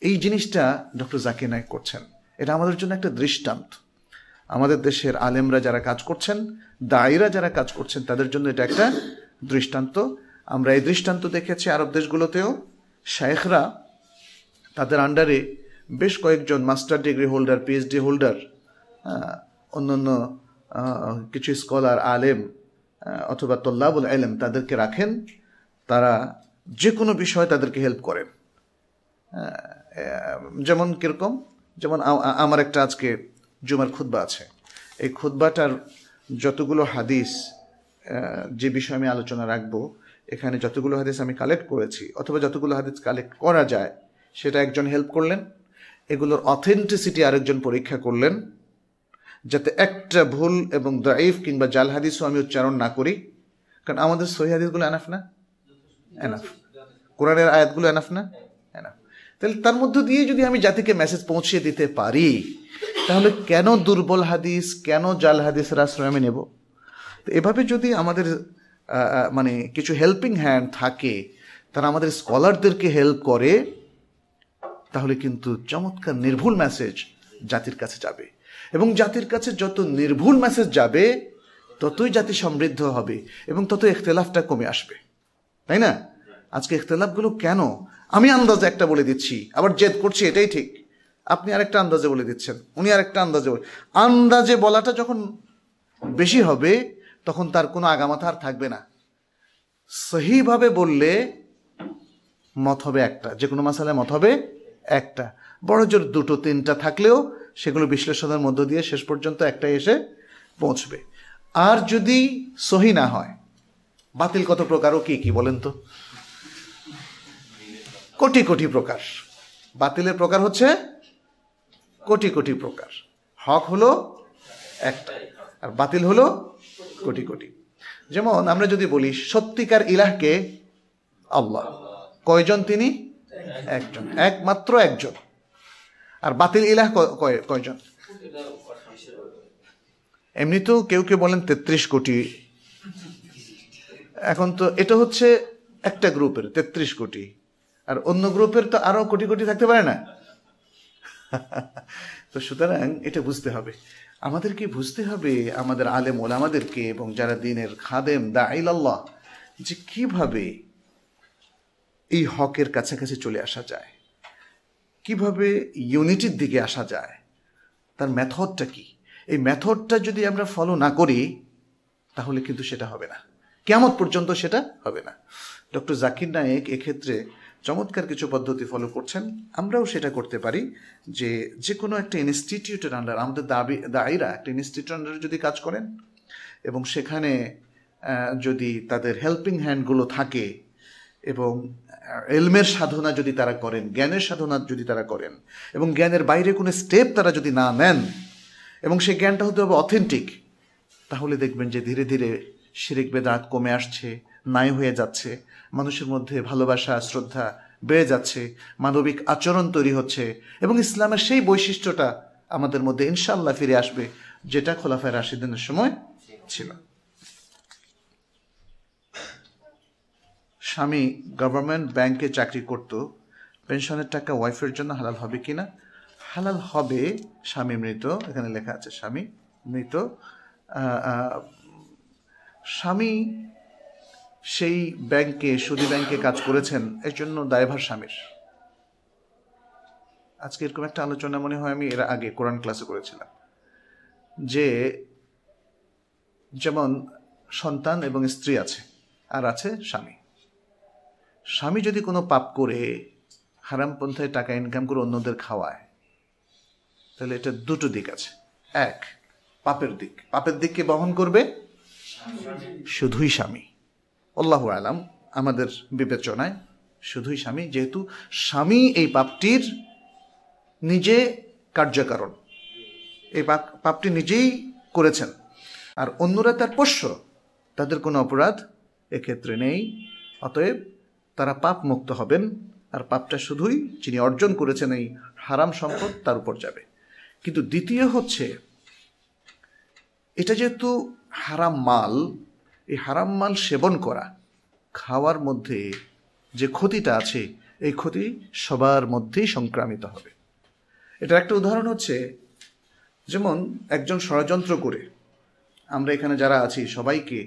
এই জিনিসটা ডক্টর জাকির নায়ক করছেন। এটা আমাদের জন্য একটা দৃষ্টান্ত। আমাদের দেশের আলেমরা যারা কাজ করছেন, দায়ীরা যারা কাজ করছেন, তাদের জন্য এটা একটা দৃষ্টান্ত। আমরা এই দৃষ্টান্ত দেখেছি আরব দেশগুলোতেও। শেখরা তাদের আন্ডারে বেশ কয়েকজন master degree holder PhD holder অন্যান্য কিছু স্কলার আলেম অথবা তল্লাবুল আলেম তাদেরকে রাখেন, তারা যে কোনো বিষয় তাদেরকে হেল্প করেন। যেমন কীরকম? যেমন আমার একটা আজকে জুমার খুদ্া আছে। এই খুদ্বাটার যতগুলো হাদিস যে বিষয়ে আমি আলোচনা রাখব, এখানে যতগুলো হাদিস আমি কালেক্ট করেছি, অথবা যতগুলো হাদিস কালেক্ট করা যায়, সেটা একজন হেল্প করলেন, এগুলোর অথেন্টিসিটি আরেকজন পরীক্ষা করলেন যাতে একটা ভুল এবং দাইফ কিংবা জাল হাদিসও আমি উচ্চারণ না করি। কারণ আমাদের সহি হাদিসগুলো এনাফ না? এনাফ। কোরআনের আয়াতগুলো এনাফ না? এনাফ। তাহলে তার মধ্য দিয়ে যদি আমি জাতিকে মেসেজ পৌঁছিয়ে দিতে পারি, তাহলে কেন দুর্বল হাদিস, কেন জাল হাদিসের আশ্রয় আমি নেব? তো এভাবে যদি আমাদের মানে কিছু হেল্পিং হ্যান্ড থাকে, তারা আমাদের স্কলারদেরকে হেল্প করে, তাহলে কিন্তু চমৎকার নির্ভুল মেসেজ জাতির কাছে যাবে। এবং জাতির কাছে যত নির্ভুল মেসেজ যাবে, ততই জাতি সমৃদ্ধ হবে এবং তত ইখতলাফটা কমে আসবে। তাই না? আজকে ইখতলাফগুলো কেন? আমি আন্দাজে একটা বলে দিচ্ছি, আবার জেদ করছি এটাই ঠিক। আপনি আরেকটা আন্দাজে বলে দিচ্ছেন, উনি আরেকটা আন্দাজে বলে আন্দাজে বলাটা যখন বেশি হবে, তখন তার কোনো আগামাথা আর থাকবে না। সহিভাবে বললে মত হবে একটা, যে কোনো মাসালায় মত হবে একটা। বড় জোর দুটো, তিনটা থাকলেও সেগুলো বিশ্লেষণের মধ্য দিয়ে শেষ পর্যন্ত একটা এসে পৌঁছবে। আর যদি সহি না হয়, বাতিল কত প্রকার ও কি কি বলেন তো? কোটি কোটি প্রকার। বাতিলের প্রকার হচ্ছে কোটি কোটি প্রকার। হক হলো একটা, আর বাতিল হলো কোটি কোটি। যেমন আমরা যদি বলি, সত্যিকার ইলাহকে আল্লাহ। কয়জন তিনি? একজন। একমাত্র একজন। আর বাতিল ইলাহ কয়জন? এমনিতেও কেউ কেউ বলেন তেত্রিশ কোটি। এখন তো এটা হচ্ছে একটা গ্রুপের তেত্রিশ কোটি। আর অন্য গ্রুপের তো আরও কোটি কোটি থাকতে পারে না। তো সুতরাং এটা বুঝতে হবে। আমাদেরকে বুঝতে হবে, আমাদের আলেম ওলামাদেরকে এবং যারা দিনের খাদেম, দা আল্লাহ যে কীভাবে এই হকের কাছাকাছি চলে আসা যায়। কীভাবে ইউনিটির দিকে আসা যায়, তার মেথডটা কি? এই মেথডটা যদি আমরা ফলো না করি, তাহলে কিন্তু সেটা হবে না। কেমন পর্যন্ত সেটা হবে না। ডক্টর জাকির নায়েক এক্ষেত্রে চমৎকার কিছু পদ্ধতি ফলো করছেন। আমরাও সেটা করতে পারি যে যে কোনো একটা ইনস্টিটিউটের আন্ডার আমাদের দাবি, দায়ীরা একটা ইনস্টিটিউট আন্ডারে যদি কাজ করেন এবং সেখানে যদি তাদের হেল্পিং হ্যান্ডগুলো থাকে এবং এলমের সাধনা যদি তারা করেন, জ্ঞানের সাধনা যদি তারা করেন, এবং জ্ঞানের বাইরে কোনো স্টেপ তারা যদি না নেন, এবং সেই জ্ঞানটা হতে হবে অথেন্টিক তাহলে দেখবেন যে ধীরে ধীরে শিরিক বেদাত কমে আসছে, নাই হয়ে যাচ্ছে, মানুষের মধ্যে ভালোবাসা, শ্রদ্ধা বেড়ে যাচ্ছে, মানবিক আচরণ তৈরি হচ্ছে, এবং ইসলামের সেই বৈশিষ্ট্যটা আমাদের মধ্যে ইনশাল্লাহ ফিরে আসবে, যেটা খোলাফায় রাশিদিনের সময় ছিল। স্বামী গভর্নমেন্ট ব্যাংকে চাকরি করত পেনশনের টাকা ওয়াইফের জন্য হালাল হবে কি না? হালাল হবে স্বামী মৃত, এখানে লেখা আছে স্বামী মৃত। স্বামী সেই ব্যাংকে সুদী ব্যাংকে কাজ করেছেন, এর জন্য দায়ভার স্বামীর। আজকে এরকম একটা আলোচনা মনে হয় আমি এর আগে কোরআন ক্লাসে করেছিলাম, যে যেমন সন্তান এবং স্ত্রী আছে, আর আছে স্বামী। স্বামী যদি কোনো পাপ করে হারাম পন্থায় টাকা ইনকাম করে অন্যদের খাওয়ায়, তাহলে এটা দুটো দিক আছে। এক, পাপের দিক। পাপের দিককে বহন করবে? শুধুই স্বামী। আল্লাহ আলাম আমাদের বিবেচনায় শুধুই স্বামী, যেহেতু স্বামী এই পাপটির নিজে কার্যকারণ। এই পাপ- পাপটি নিজেই করেছেন। আর অন্যরা তার পোষ্য, তাদের কোনো অপরাধ এক্ষেত্রে নেই। অতএব তারা পাপ মুক্ত হবেন, আর পাপটা শুধুই যিনি অর্জন করেছেন এই হারাম সম্পদ তার উপর যাবে। কিন্তু দ্বিতীয় হচ্ছে, এটা যেহেতু হারাম মাল, এই হারাম মাল সেবন করা, খাওয়ার মধ্যে যে ক্ষতিটা আছে, এই ক্ষতি সবার মধ্যেই সংক্রামিত হবে। এটার একটা উদাহরণ হচ্ছে, যেমন একজন ষড়যন্ত্র করে, আমরা এখানে যারা আছি সবাইকে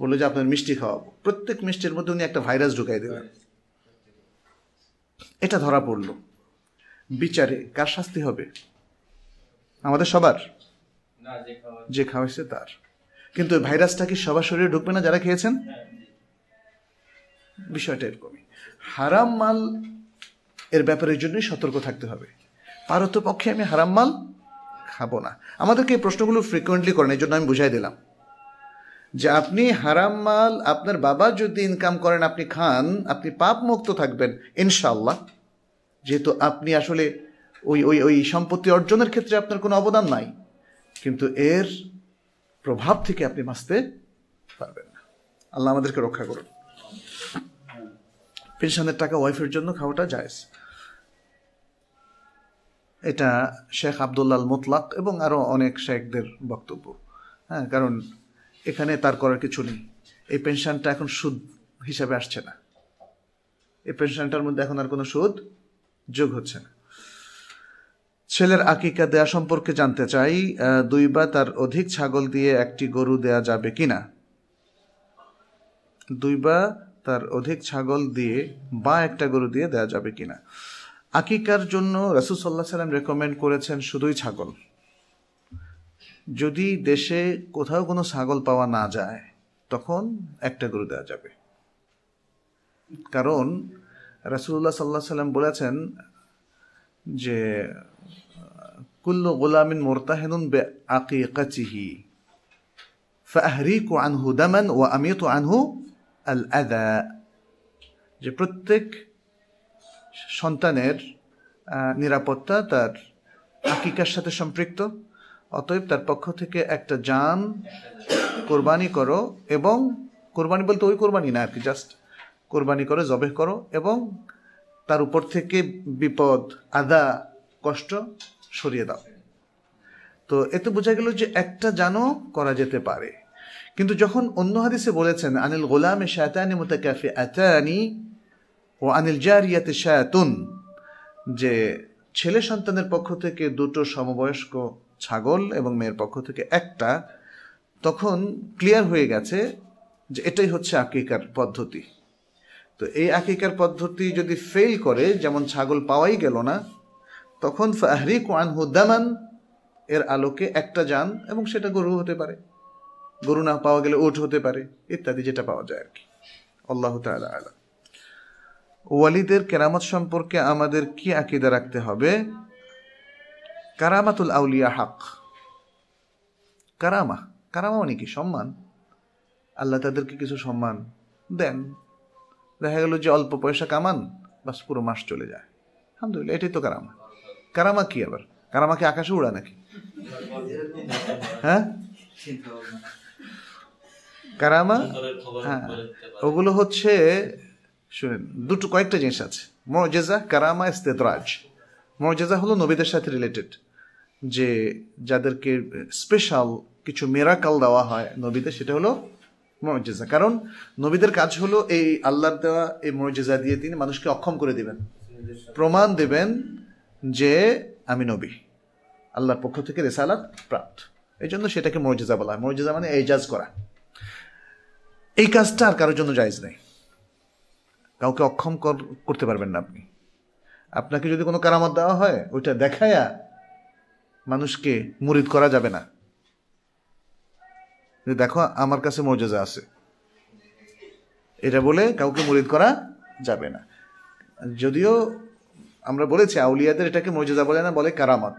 বলল যে আপনার মিষ্টি খাওয়াবো। প্রত্যেক মিষ্টির মধ্যে উনি একটা ভাইরাস ঢুকাই দেবেন এটা ধরা পড়ল। বিচারে কার শাস্তি হবে? আমাদের সবার? যে খাওয়া যে খাওয়াইছে তার। কিন্তু ওই ভাইরাসটা কি সবার শরীরে ঢুকবে না যারা খেয়েছেন? বিষয়টা এরকমই। হারাম মাল এর ব্যাপারের জন্যই সতর্ক থাকতে হবে। পারতপক্ষে আমি হারাম মাল খাব না। আমাদেরকে এই প্রশ্নগুলো ফ্রিকুয়েন্টলি করেন এই জন্য আমি বুঝাই দিলাম। যে আপনি হারাম মাল, আপনার বাবা যদি ইনকাম করেন, আপনি খান, আপনি পাপ মুক্ত থাকবেন ইনশাল্লাহ যেহেতু আপনি আসলে ওই ওই ওই সম্পত্তি অর্জনের ক্ষেত্রে আপনার কোনো অবদান নাই, কিন্তু এর প্রভাব থেকে আপনি বাঁচতে পারবেন না। আল্লাহ আমাদেরকে রক্ষা করুন। পেনশনের টাকা ওয়াইফের জন্য খাওয়াটা জায়েজ। এটা শেখ আবদুল্লাল মোতলাক এবং আরও অনেক শেখদের বক্তব্য। হ্যাঁ কারণ এখানে তার করার কিছু নেই। এই পেনশনটা এখন সুদ হিসাবে আসছে না। এই পেনশনটার মধ্যে এখন আর কোনো সুদ যোগ হচ্ছে না। ছেলের আকিকা দেয়া সম্পর্কে জানতে চাই দুই বা তার অধিক ছাগল দিয়ে একটি গরু দেয়া যাবে কি না দুই বা তার অধিক ছাগল দিয়ে বা একটা গরু দিয়ে দেয়া যাবে কিনা? আকিকার জন্য রাসুল সাল্লাহ সাল্লাম রেকমেন্ড করেছেন শুধুই ছাগল। যদি দেশে কোথাও কোনো ছাগল পাওয়া না যায়, তখন একটা গরু দেওয়া যাবে। কারণ রাসুল্লাহ সাল্লাহ সাল্লাম বলেছেন যে, কুল্লু গোলামিন মোরতাহেনুন বে আকিকাচিহি ফাহরিকু আনহু দামান ও আমিয়তু আনহু আল আদা যে প্রত্যেক সন্তানের নিরাপত্তা তার আকিকার সাথে সম্পৃক্ত। অতএব তার পক্ষ থেকে একটা যান কোরবানি করো এবং কোরবানি বলতে ওই কোরবানি না আর কি জাস্ট কোরবানি করে, জবেহ করো এবং তার উপর থেকে বিপদ, আদা, কষ্ট সরিয়ে দাও। তো এতে বোঝা গেল যে একটা জানও করা যেতে পারে। কিন্তু যখন অন্য হাদিসে বলেছেন, আনিল গোলামে শায়তানি মুতাকাফি আতানি ও আনিল জারিয়াতে শায়াতুন, যে ছেলে সন্তানের পক্ষ থেকে দুটো সমবয়স্ক ছাগল এবং মেয়ের পক্ষ থেকে একটা, তখন ক্লিয়ার হয়ে গেছে যে এটাই হচ্ছে আকিকার পদ্ধতি। তো এই আকিকার পদ্ধতি যদি ফেল করে, যেমন ছাগল পাওয়াই গেল না, তখন ফাহরিক ওয়ান হুদ্দামান এর আলোকে একটা যান এবং সেটা গরু হতে পারে। গরু না পাওয়া গেলে ওট হতে পারে, ইত্যাদি যেটা পাওয়া যায় আর কি। আল্লাহ ওয়ালিদের কেরামত সম্পর্কে আমাদের কি আকিদা রাখতে হবে? কারামাতুল আউলিয়া হক। কারামা কারামা মানে কি? সম্মান। আল্লাহ তাদেরকে কিছু সম্মান দেন। দেখা গেল যে অল্প পয়সা কামান, বাস পুরো মাস চলে যায়। আলহামদুলিল্লাহ, এটাই তো কারামা। কারামা কি আবার? কারামা কি আকাশে উড়া নাকি? হ্যাঁ? কারামা? হ্যাঁ। ওগুলো হচ্ছে, শুনেন, দুটো, কয়েকটা জিনিস আছে। মর্যাজা, কারামা, ইস্তেদরাজ। মর্যাজা হলো নবীদের সাথে রিলেটেড যে যাদেরকে স্পেশাল কিছু মেরাকাল দেওয়া হয় নবীদের, সেটা হলো মর্যাজা কারণ নবীদের কাজ হলো এই আল্লাহর দেওয়া এই মরজেজা দিয়ে তিনি মানুষকে অক্ষম করে দিবেন। প্রমাণ দেবেন যে আমি নবী। আল্লাহর পক্ষ থেকে রেসালাত প্রাপ্ত। এই জন্য সেটাকে মরজেজা বলা হয়। মর্যাদা মানে এজাজ করা। এই কাজটা আর কারোর জন্য জায়জ নেই। কাউকে অক্ষম কর- করতে পারবেন না আপনি। আপনাকে যদি কোনো কারামত দেওয়া হয়, ওইটা দেখায়া মানুষকে মুরিদ করা যাবে না। দেখো আমার কাছে মর্যাদা আছে। এটা বলে কাউকে মুরিদ করা যাবে না। যদিও আমরা বলেছি আউলিয়াদের এটাকে মর্যাদা বলে না বলে কারামত।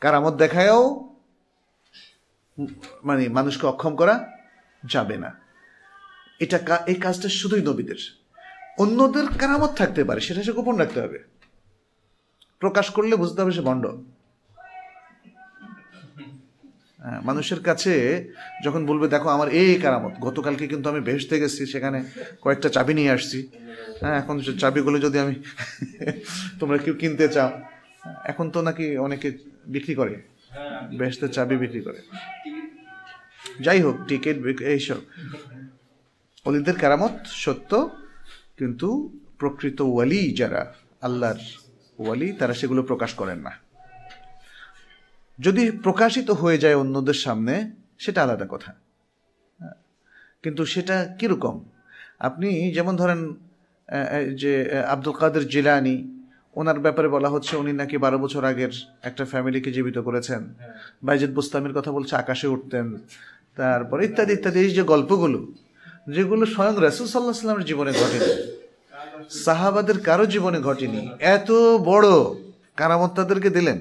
কারামত দেখায়ও মানে মানুষকে অক্ষম করা যাবে না। এটা এই কাজটা শুধুই নবীদের। অন্যদের কারামত থাকতে পারে সেটা সে গোপন রাখতে হবে। প্রকাশ করলে বুঝতে হবে সে হ্যাঁ, মানুষের কাছে যখন বলবে, দেখো, আমার এই কারামত। গতকালকে কিন্তু আমি বেহেশতে গেছি, সেখানে কয়েকটা চাবি নিয়ে আসছি। হ্যাঁ এখন চাবিগুলো যদি আমি তোমরা কেউ কিনতে চাও, এখন তো নাকি অনেকে বিক্রি করে বেহেশতের চাবি বিক্রি করে। যাই হোক, টিকিট এইসব অলিদের কারামত সত্য, কিন্তু প্রকৃত ওয়ালি যারা, আল্লাহর ওয়ালি, তারা সেগুলো প্রকাশ করেন না। যদি প্রকাশিত হয়ে যায় অন্যদের সামনে সেটা আলাদা কথা। হ্যাঁ, কিন্তু সেটা কীরকম? আপনি যেমন ধরেন যে আব্দুল কাদের জিলানি ওনার ব্যাপারে বলা হচ্ছে উনি নাকি বারো বছর আগের একটা ফ্যামিলিকে জীবিত করেছেন। বাইজেদ বুস্তামের কথা বলছে আকাশে উঠতেন। তারপর ইত্যাদি ইত্যাদি এই যে গল্পগুলো যেগুলো স্বয়ং রাসুল সাল্লাহ সাল্লামের জীবনে ঘটেনি। সাহাবাদের কারও জীবনে ঘটেনি। এত বড় কারামত তাদেরকে দিলেন।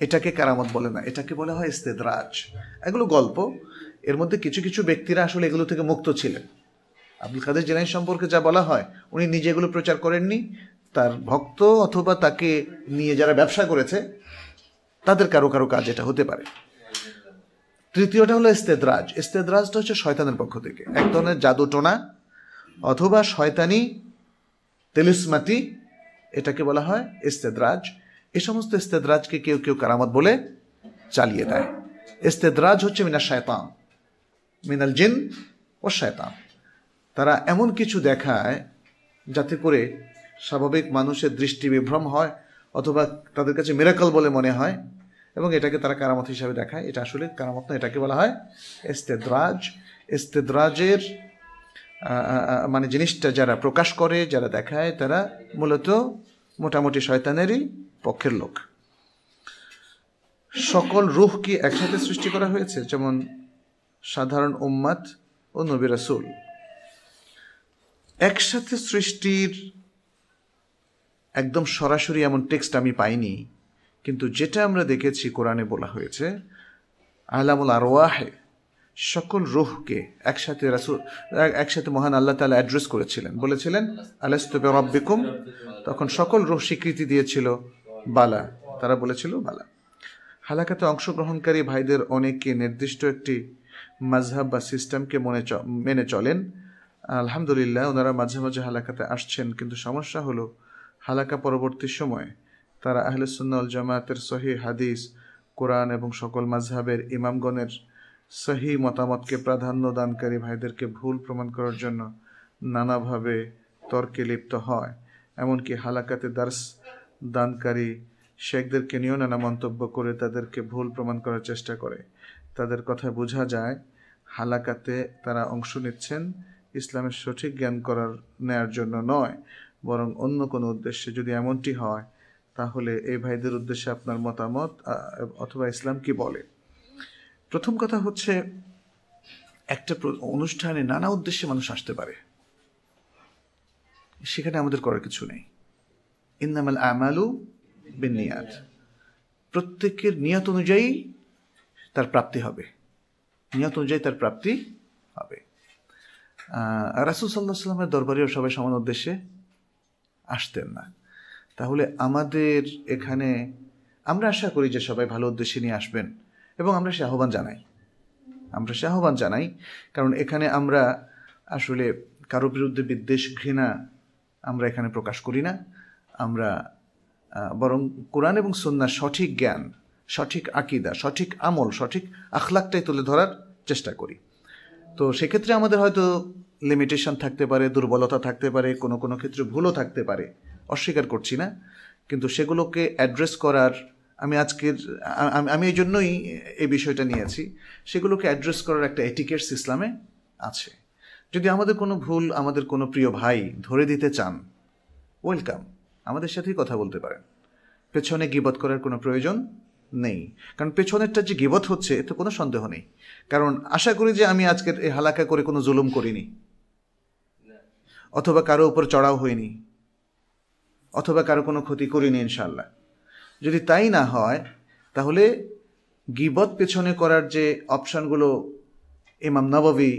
এটাকে কারামত বলে না, এটাকে বলা হয় ইস্তেদরাজ। এগুলো গল্প। এর মধ্যে কিছু কিছু ব্যক্তিরা আসলে এগুলো থেকে মুক্ত ছিলেন। আব্দুল কাদের জেলানি সম্পর্কে যা বলা হয়, উনি নিজে এগুলো প্রচার করেননি। তার ভক্ত অথবা তাকে নিয়ে যারা ব্যবসা করেছে, তাদের কারও কারও কাজ এটা হতে পারে। তৃতীয়টা হলো ইস্তেদরাজ। ইস্তেদরাজটা হচ্ছে শয়তানের পক্ষ থেকে। এক ধরনের জাদু টোনা অথবা শয়তানি তেলিসমাতি, এটাকে বলা হয় ইস্তেদরাজ। এই সমস্ত ইস্তেদরাজকে কেউ কেউ কারামত বলে চালিয়ে দেয়। ইস্তেদরাজ হচ্ছে মিনা শয়তান মিনাল জিন ও শয়তান তারা এমন কিছু দেখায় যাতে করে স্বাভাবিক মানুষের দৃষ্টি বিভ্রম হয় অথবা তাদের কাছে মেরাকল বলে মনে হয় এবং এটাকে তারা কারামত হিসাবে দেখায়। এটা আসলে কারামত না এটাকে বলা হয় ইস্তেদরাজ। ইস্তেদরাজের মানে জিনিসটা যারা প্রকাশ করে, যারা দেখায়, তারা মূলত মোটামুটি শয়তানেরই পক্ষের লোক। সকল রুহ কি একসাথে সৃষ্টি করা হয়েছে? যেমন সাধারণ উম্মাদ ও নবী রাসুল। একসাথে সৃষ্টির একদম সরাসরি এমন টেক্সট আমি পাইনি, কিন্তু যেটা আমরা দেখেছি কোরআনে বলা হয়েছে, আলামুল আরওয়াহে, সকল রুহকে একসাথে রাসুল একসাথে মহান আল্লাহ তালা অ্যাড্রেস করেছিলেন। বলেছিলেন আলাস্তবে রব্বিকুম তখন সকল রুহ স্বীকৃতি দিয়েছিল বালা। তারা বলেছিল, বালা। হালাকাতে অংশগ্রহণকারী ভাইদের অনেকে নির্দিষ্ট একটি মাঝহাব বা সিস্টেমকে মনে মেনে চলেন। আলহামদুলিল্লাহ, ওনারা মাঝে মাঝে হালাকাতে আসছেন, কিন্তু সমস্যা হলো, হালাকা পরবর্তী সময়ে তারা আহলুসুন্নাল জামায়াতের সহি হাদিস, কোরআন এবং সকল মাঝহাবের ইমামগণের সহি মতামতকে প্রাধান্য দানকারী ভাইদেরকে ভুল প্রমাণ করার জন্য নানাভাবে তর্কে লিপ্ত হয়। এমনকি হালাকাতে দার্স দানকারী শেখদেরকে নিয়েও নানা মন্তব্য করে তাদেরকে ভুল প্রমাণ করার চেষ্টা করে। তাদের কথা বোঝা যায়, হালাকাতে তারা অংশ নিচ্ছেন ইসলামের সঠিক জ্ঞান করার নেয়ার জন্য নয়, বরং অন্য কোনো উদ্দেশ্যে যদি এমনটি হয়, তাহলে এই ভাইদের উদ্দেশ্যে আপনার মতামত অথবা ইসলাম কি বলে? প্রথম কথা হচ্ছে, একটা অনুষ্ঠানে নানা উদ্দেশ্যে মানুষ আসতে পারে। সেখানে আমাদের করার কিছু নেই। ইন্নামাল আমালু বিনিয়াত। প্রত্যেকের নিয়ত অনুযায়ী তার প্রাপ্তি হবে। নিয়ত অনুযায়ী তার প্রাপ্তি হবে। রাসুল সাল্লাহ সাল্লামের দরবারেও সবাই সমান উদ্দেশ্যে আসতেন না। তাহলে আমাদের এখানে আমরা আশা করি যে সবাই ভালো উদ্দেশ্যে নিয়ে আসবেন এবং আমরা সে আহ্বান জানাই। আমরা সে আহ্বান জানাই, কারণ এখানে আমরা আসলে কারও বিরুদ্ধে বিদ্বেষ, ঘৃণা আমরা এখানে প্রকাশ করি না। আমরা বরং কোরআন এবং সন্ন্যার সঠিক জ্ঞান, সঠিক আকিদা, সঠিক আমল, সঠিক আখলাকটাই তুলে ধরার চেষ্টা করি। তো সেক্ষেত্রে আমাদের হয়তো লিমিটেশন থাকতে পারে, দুর্বলতা থাকতে পারে, কোনো কোনো ক্ষেত্রে ভুলও থাকতে পারে, অস্বীকার করছি না। কিন্তু সেগুলোকে অ্যাড্রেস করার আমি আজকের আমি- এই জন্যই এই বিষয়টা নিয়েছি সেগুলোকে অ্যাড্রেস করার একটা এটিকেটস ইসলামে আছে। যদি আমাদের কোনো ভুল আমাদের কোনো প্রিয় ভাই ধরে দিতে চান ওয়েলকাম আমাদের সাথেই কথা বলতে পারেন। পেছনে গিবত করার কোনো প্রয়োজন নেই। কারণ পেছনেরটা যে গিবত হচ্ছে, এতে কোনো সন্দেহ নেই। কারণ আশা করি যে আমি আজকের এই হালাকা করে কোনো জুলুম করিনি। অথবা কারও উপর চড়াও হয়নি অথবা কারও কোনো ক্ষতি করিনি ইনশাল্লাহ যদি তাই না হয়, তাহলে গিবত পেছনে করার যে অপশানগুলো ইমাম নববী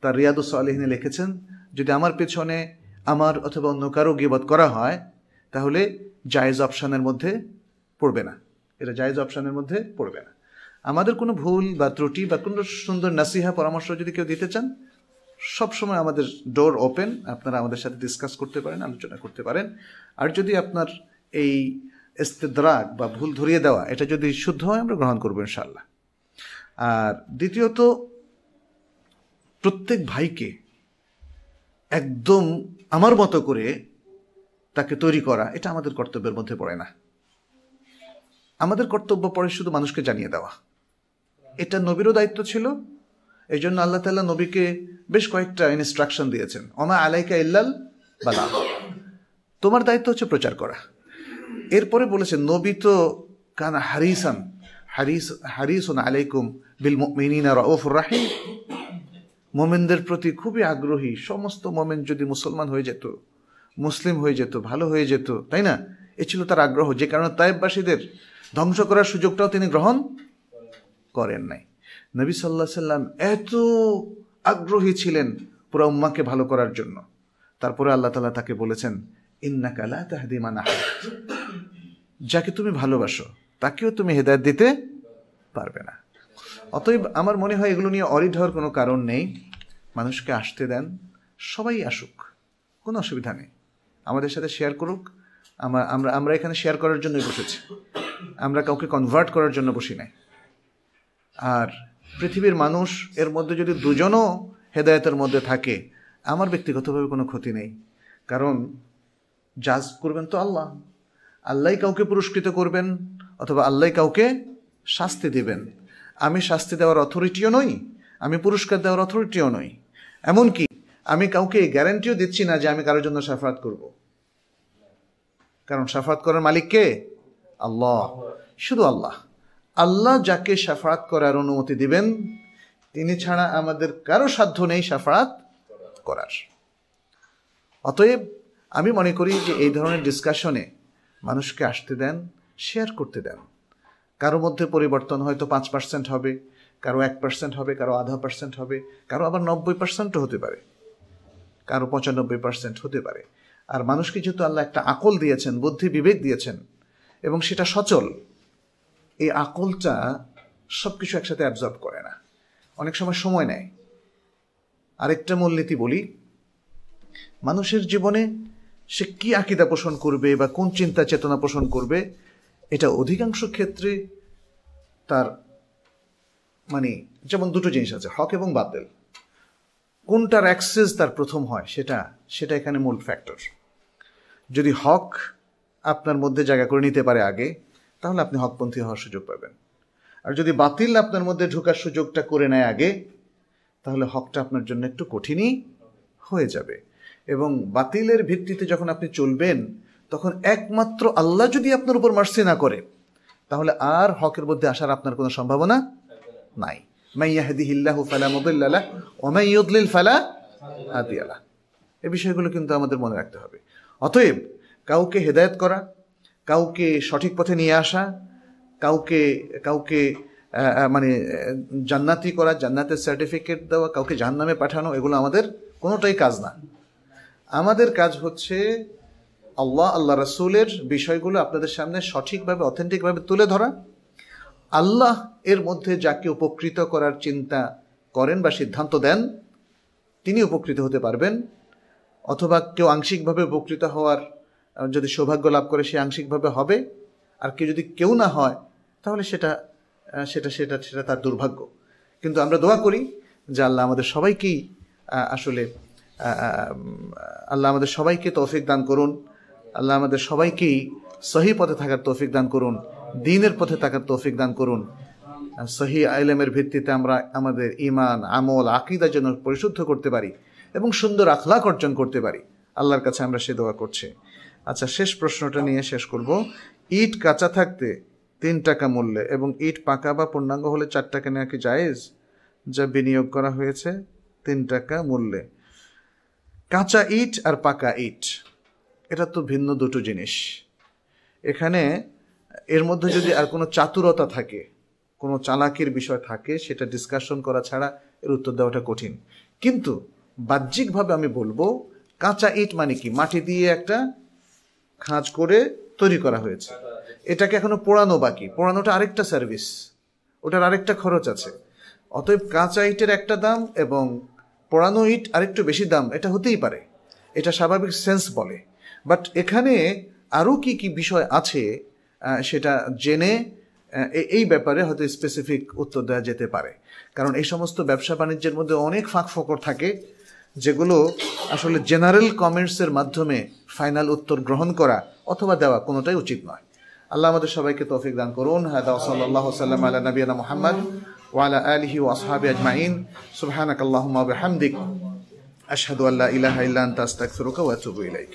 তার রিয়াদুস আলহিনে লিখেছেন, যদি আমার পেছনে আমার অথবা অন্য কারও গিবত করা হয় তাহলে জায়েজ অপশানের মধ্যে পড়বে না। এটা জায়েজ অপশানের মধ্যে পড়বে না। আমাদের কোনো ভুল বা ত্রুটি বা কোনো সুন্দর নাসিহা, পরামর্শ যদি কেউ দিতে চান, সবসময় আমাদের ডোর ওপেন আপনারা আমাদের সাথে ডিসকাস করতে পারেন, আলোচনা করতে পারেন। আর যদি আপনার এই ইস্তেদ্রাক বা ভুল ধরিয়ে দেওয়া, এটা যদি শুদ্ধ হয়, আমরা গ্রহণ করব ইনশাল্লাহ আর দ্বিতীয়ত, প্রত্যেক ভাইকে একদম আমার মতো করে তাকে তৈরি করা, এটা আমাদের কর্তব্যের মধ্যে পড়ে না। আমাদের কর্তব্য পড়ে শুধু মানুষকে জানিয়ে দেওয়া। এটা নবীরও দায়িত্ব ছিল। এই জন্য আল্লাহ তাল্লাহ নবীকে বেশ কয়েকটা ইনস্ট্রাকশন দিয়েছেন। অমা আলাইকা ইল্লাল বালা। তোমার দায়িত্ব হচ্ছে প্রচার করা। এরপরে বলেছেন, নবী তো কানা হারিসান, হারিস, হারিসুন আলাইকুম বিল মিনিনা রউফুর রাহিম। মোমেনদের প্রতি খুবই আগ্রহী। সমস্ত মোমেন যদি মুসলমান হয়ে যেত মুসলিম হয়ে যেত, ভালো হয়ে যেত, তাই না? এ ছিল তার আগ্রহ, যে কারণে তাইববাসীদের ধ্বংস করার সুযোগটাও তিনি গ্রহণ করেন নাই। নবী সাল্লাহ সাল্লাম এত আগ্রহী ছিলেন পুরো উম্মাকে ভালো করার জন্য। তারপরে আল্লাহ তালা তাকে বলেছেন ইন্নাকালা তাহদি মানা যাকে তুমি ভালোবাসো, তাকেও তুমি হেদায়ত দিতে পারবে না। অতএব আমার মনে হয় এগুলো নিয়ে অরিড হওয়ার কোনো কারণ নেই। মানুষকে আসতে দেন, সবাই আসুক, কোনো অসুবিধা নেই। আমাদের সাথে শেয়ার করুক। আমরা আমরা আমরা এখানে শেয়ার করার জন্যই বসেছি। আমরা কাউকে কনভার্ট করার জন্য বসি নাই। আর পৃথিবীর মানুষ এর মধ্যে যদি দুজনও হেদায়তের মধ্যে থাকে, আমার ব্যক্তিগতভাবে কোনো ক্ষতি নেই। কারণ জাজ করবেন তো আল্লাহ। আল্লাহ কাউকে পুরস্কৃত করবেন অথবা আল্লাহ কাউকে শাস্তি দেবেন। আমি শাস্তি দেওয়ার অথরিটিও নই, আমি পুরস্কার দেওয়ার অথরিটিও নই। এমনকি আমি কাউকে গ্যারান্টিও দিচ্ছি না যে আমি কারোর জন্য সাফাত করব। কারণ সাফাত করার মালিক কে? আল্লাহ। শুধু আল্লাহ। আল্লাহ যাকে সাফাত করার অনুমতি দিবেন, তিনি ছাড়া আমাদের কারও সাধ্য নেই সাফাত করার। অতএব আমি মনে করি যে এই ধরনের ডিসকাশনে মানুষকে আসতে দেন শেয়ার করতে দেন। কারও মধ্যে পরিবর্তন হয়তো পাঁচ পার্সেন্ট হবে, কারও এক পার্সেন্ট হবে, কারও আধা পার্সেন্ট হবে, কারও আবার নব্বই পার্সেন্টও হতে পারে। কারও পঁচানব্বই পার্সেন্ট হতে পারে। আর মানুষকে যেহেতু আল্লাহ একটা আকল দিয়েছেন, বুদ্ধি, বিবেক দিয়েছেন, এবং সেটা সচল, এই আকলটা সব কিছু একসাথে অ্যাবজর্ব করে না। অনেক সময় সময় নেয়। আরেকটা মূলনীতি বলি, মানুষের জীবনে সে কি আকিদা পোষণ করবে বা কোন চিন্তা চেতনা পোষণ করবে, এটা অধিকাংশ ক্ষেত্রে তার মানে যেমন দুটো জিনিস আছে, হক এবং বাতিল। কোনটার অ্যাক্সেস তার প্রথম হয়, সেটা সেটা এখানে মূল ফ্যাক্টর যদি হক আপনার মধ্যে জায়গা করে নিতে পারে আগে, তাহলে আপনি হকপন্থী হওয়ার সুযোগ পাবেন। আর যদি বাতিল আপনার মধ্যে ঢোকার সুযোগটা করে নেয় আগে, তাহলে হকটা আপনার জন্য একটু কঠিনই হয়ে যাবে। এবং বাতিলের ভিত্তিতে যখন আপনি চলবেন, তখন একমাত্র আল্লাহ যদি আপনার উপর মার্সি না করে, তাহলে আর হকের মধ্যে আসার আপনার কোনো সম্ভাবনা নাই। মাইয়াহদিহিল্লাহু ফালা মুদিল্লাহ ওয়া মান ইউদ্লিল ফালা হাদিয়ালা এই বিষয়গুলো কিন্তু আমাদের মনে রাখতে হবে। অতএব কাউকে হেদায়েত করা, কাউকে সঠিক পথে নিয়ে আসা, কাউকে কাউকে মানে জান্নাতি করা, জান্নাতের সার্টিফিকেট দেওয়া, কাউকে জাহান্নামে পাঠানো, এগুলো আমাদের কোনোটাই কাজ না। আমাদের কাজ হচ্ছে আল্লাহ আল্লাহ রসুলের বিষয়গুলো আপনাদের সামনে সঠিকভাবে অথেন্টিকভাবে তুলে ধরা। আল্লাহ এর মধ্যে যাকে উপকৃত করার চিন্তা করেন বা সিদ্ধান্ত দেন, তিনি উপকৃত হতে পারবেন। অথবা কেউ আংশিকভাবে উপকৃত হওয়ার যদি সৌভাগ্য লাভ করে, সে আংশিকভাবে হবে। আর কেউ যদি কেউ না হয়, তাহলে সেটা সেটা সেটা সেটা তার দুর্ভাগ্য। কিন্তু আমরা দোয়া করি যে আল্লাহ আমাদের সবাইকেই আসলে আল্লাহ আমাদের সবাইকে তৌফিক দান করুন। আল্লাহ আমাদের সবাইকেই সহি পথে থাকার তৌফিক দান করুন। দিনের পথে থাকার তৌফিক দান করুন। সহি আইলেমের ভিত্তিতে আমরা আমাদের ইমান আমল, আকিদা যেন পরিশুদ্ধ করতে পারি এবং সুন্দর আখলাক অর্জন করতে পারি। আল্লাহর কাছে আমরা সে দোয়া করছি। আচ্ছা শেষ প্রশ্নটা নিয়ে শেষ করব। ইট কাঁচা থাকতে তিন টাকা মূল্যে এবং ইট পাকা বা পূর্ণাঙ্গ হলে চার টাকা নেওয়া কি জায়েজ? যা বিনিয়োগ করা হয়েছে তিন টাকা মূল্যে। কাঁচা ইট আর পাকা ইট, এটা তো ভিন্ন দুটো জিনিস। এখানে এর মধ্যে যদি আর কোনো চাতুরতা থাকে কোনো চালাকির বিষয় থাকে, সেটা ডিসকাশন করা ছাড়া এর উত্তর দেওয়াটা কঠিন। কিন্তু বাহ্যিকভাবে আমি বলব, কাঁচা ইট মানে কি? মাটি দিয়ে একটা খাঁজ করে তৈরি করা হয়েছে। এটাকে এখনও পোড়ানো বাকি। পোড়ানোটা আরেকটা সার্ভিস ওটার আরেকটা খরচ আছে। অতএব কাঁচা ইটের একটা দাম এবং পোড়ানো ইট আরেকটু বেশি দাম, এটা হতেই পারে। এটা স্বাভাবিক সেন্স বলে। বাট এখানে আরও কি কি বিষয় আছে সেটা জেনে এই ব্যাপারে হয়তো স্পেসিফিক উত্তর দেওয়া যেতে পারে। কারণ এই সমস্ত ব্যবসা বাণিজ্যের মধ্যে অনেক ফাঁক ফকর থাকে, যেগুলো আসলে জেনারেল কমেন্টসের মাধ্যমে ফাইনাল উত্তর গ্রহণ করা অথবা দেওয়া কোনোটাই উচিত নয়। আল্লাহ আমাদের সবাইকে তৌফিক দান করুন। হাদা সাল্লাল্লাহু সাল্লাম আলা নবিয়ানা মুহাম্মদ ওয়ালা আলিহি ওয়া আসহাবি আজমাইন। সুবহানাকাল্লাহুম্মা ওয়া বিহামদিক। আশহাদু আল্লা ইলাহা ইল্লা আনতা, আস্তাগফিরুকা ওয়া আতুবু ইলাইক।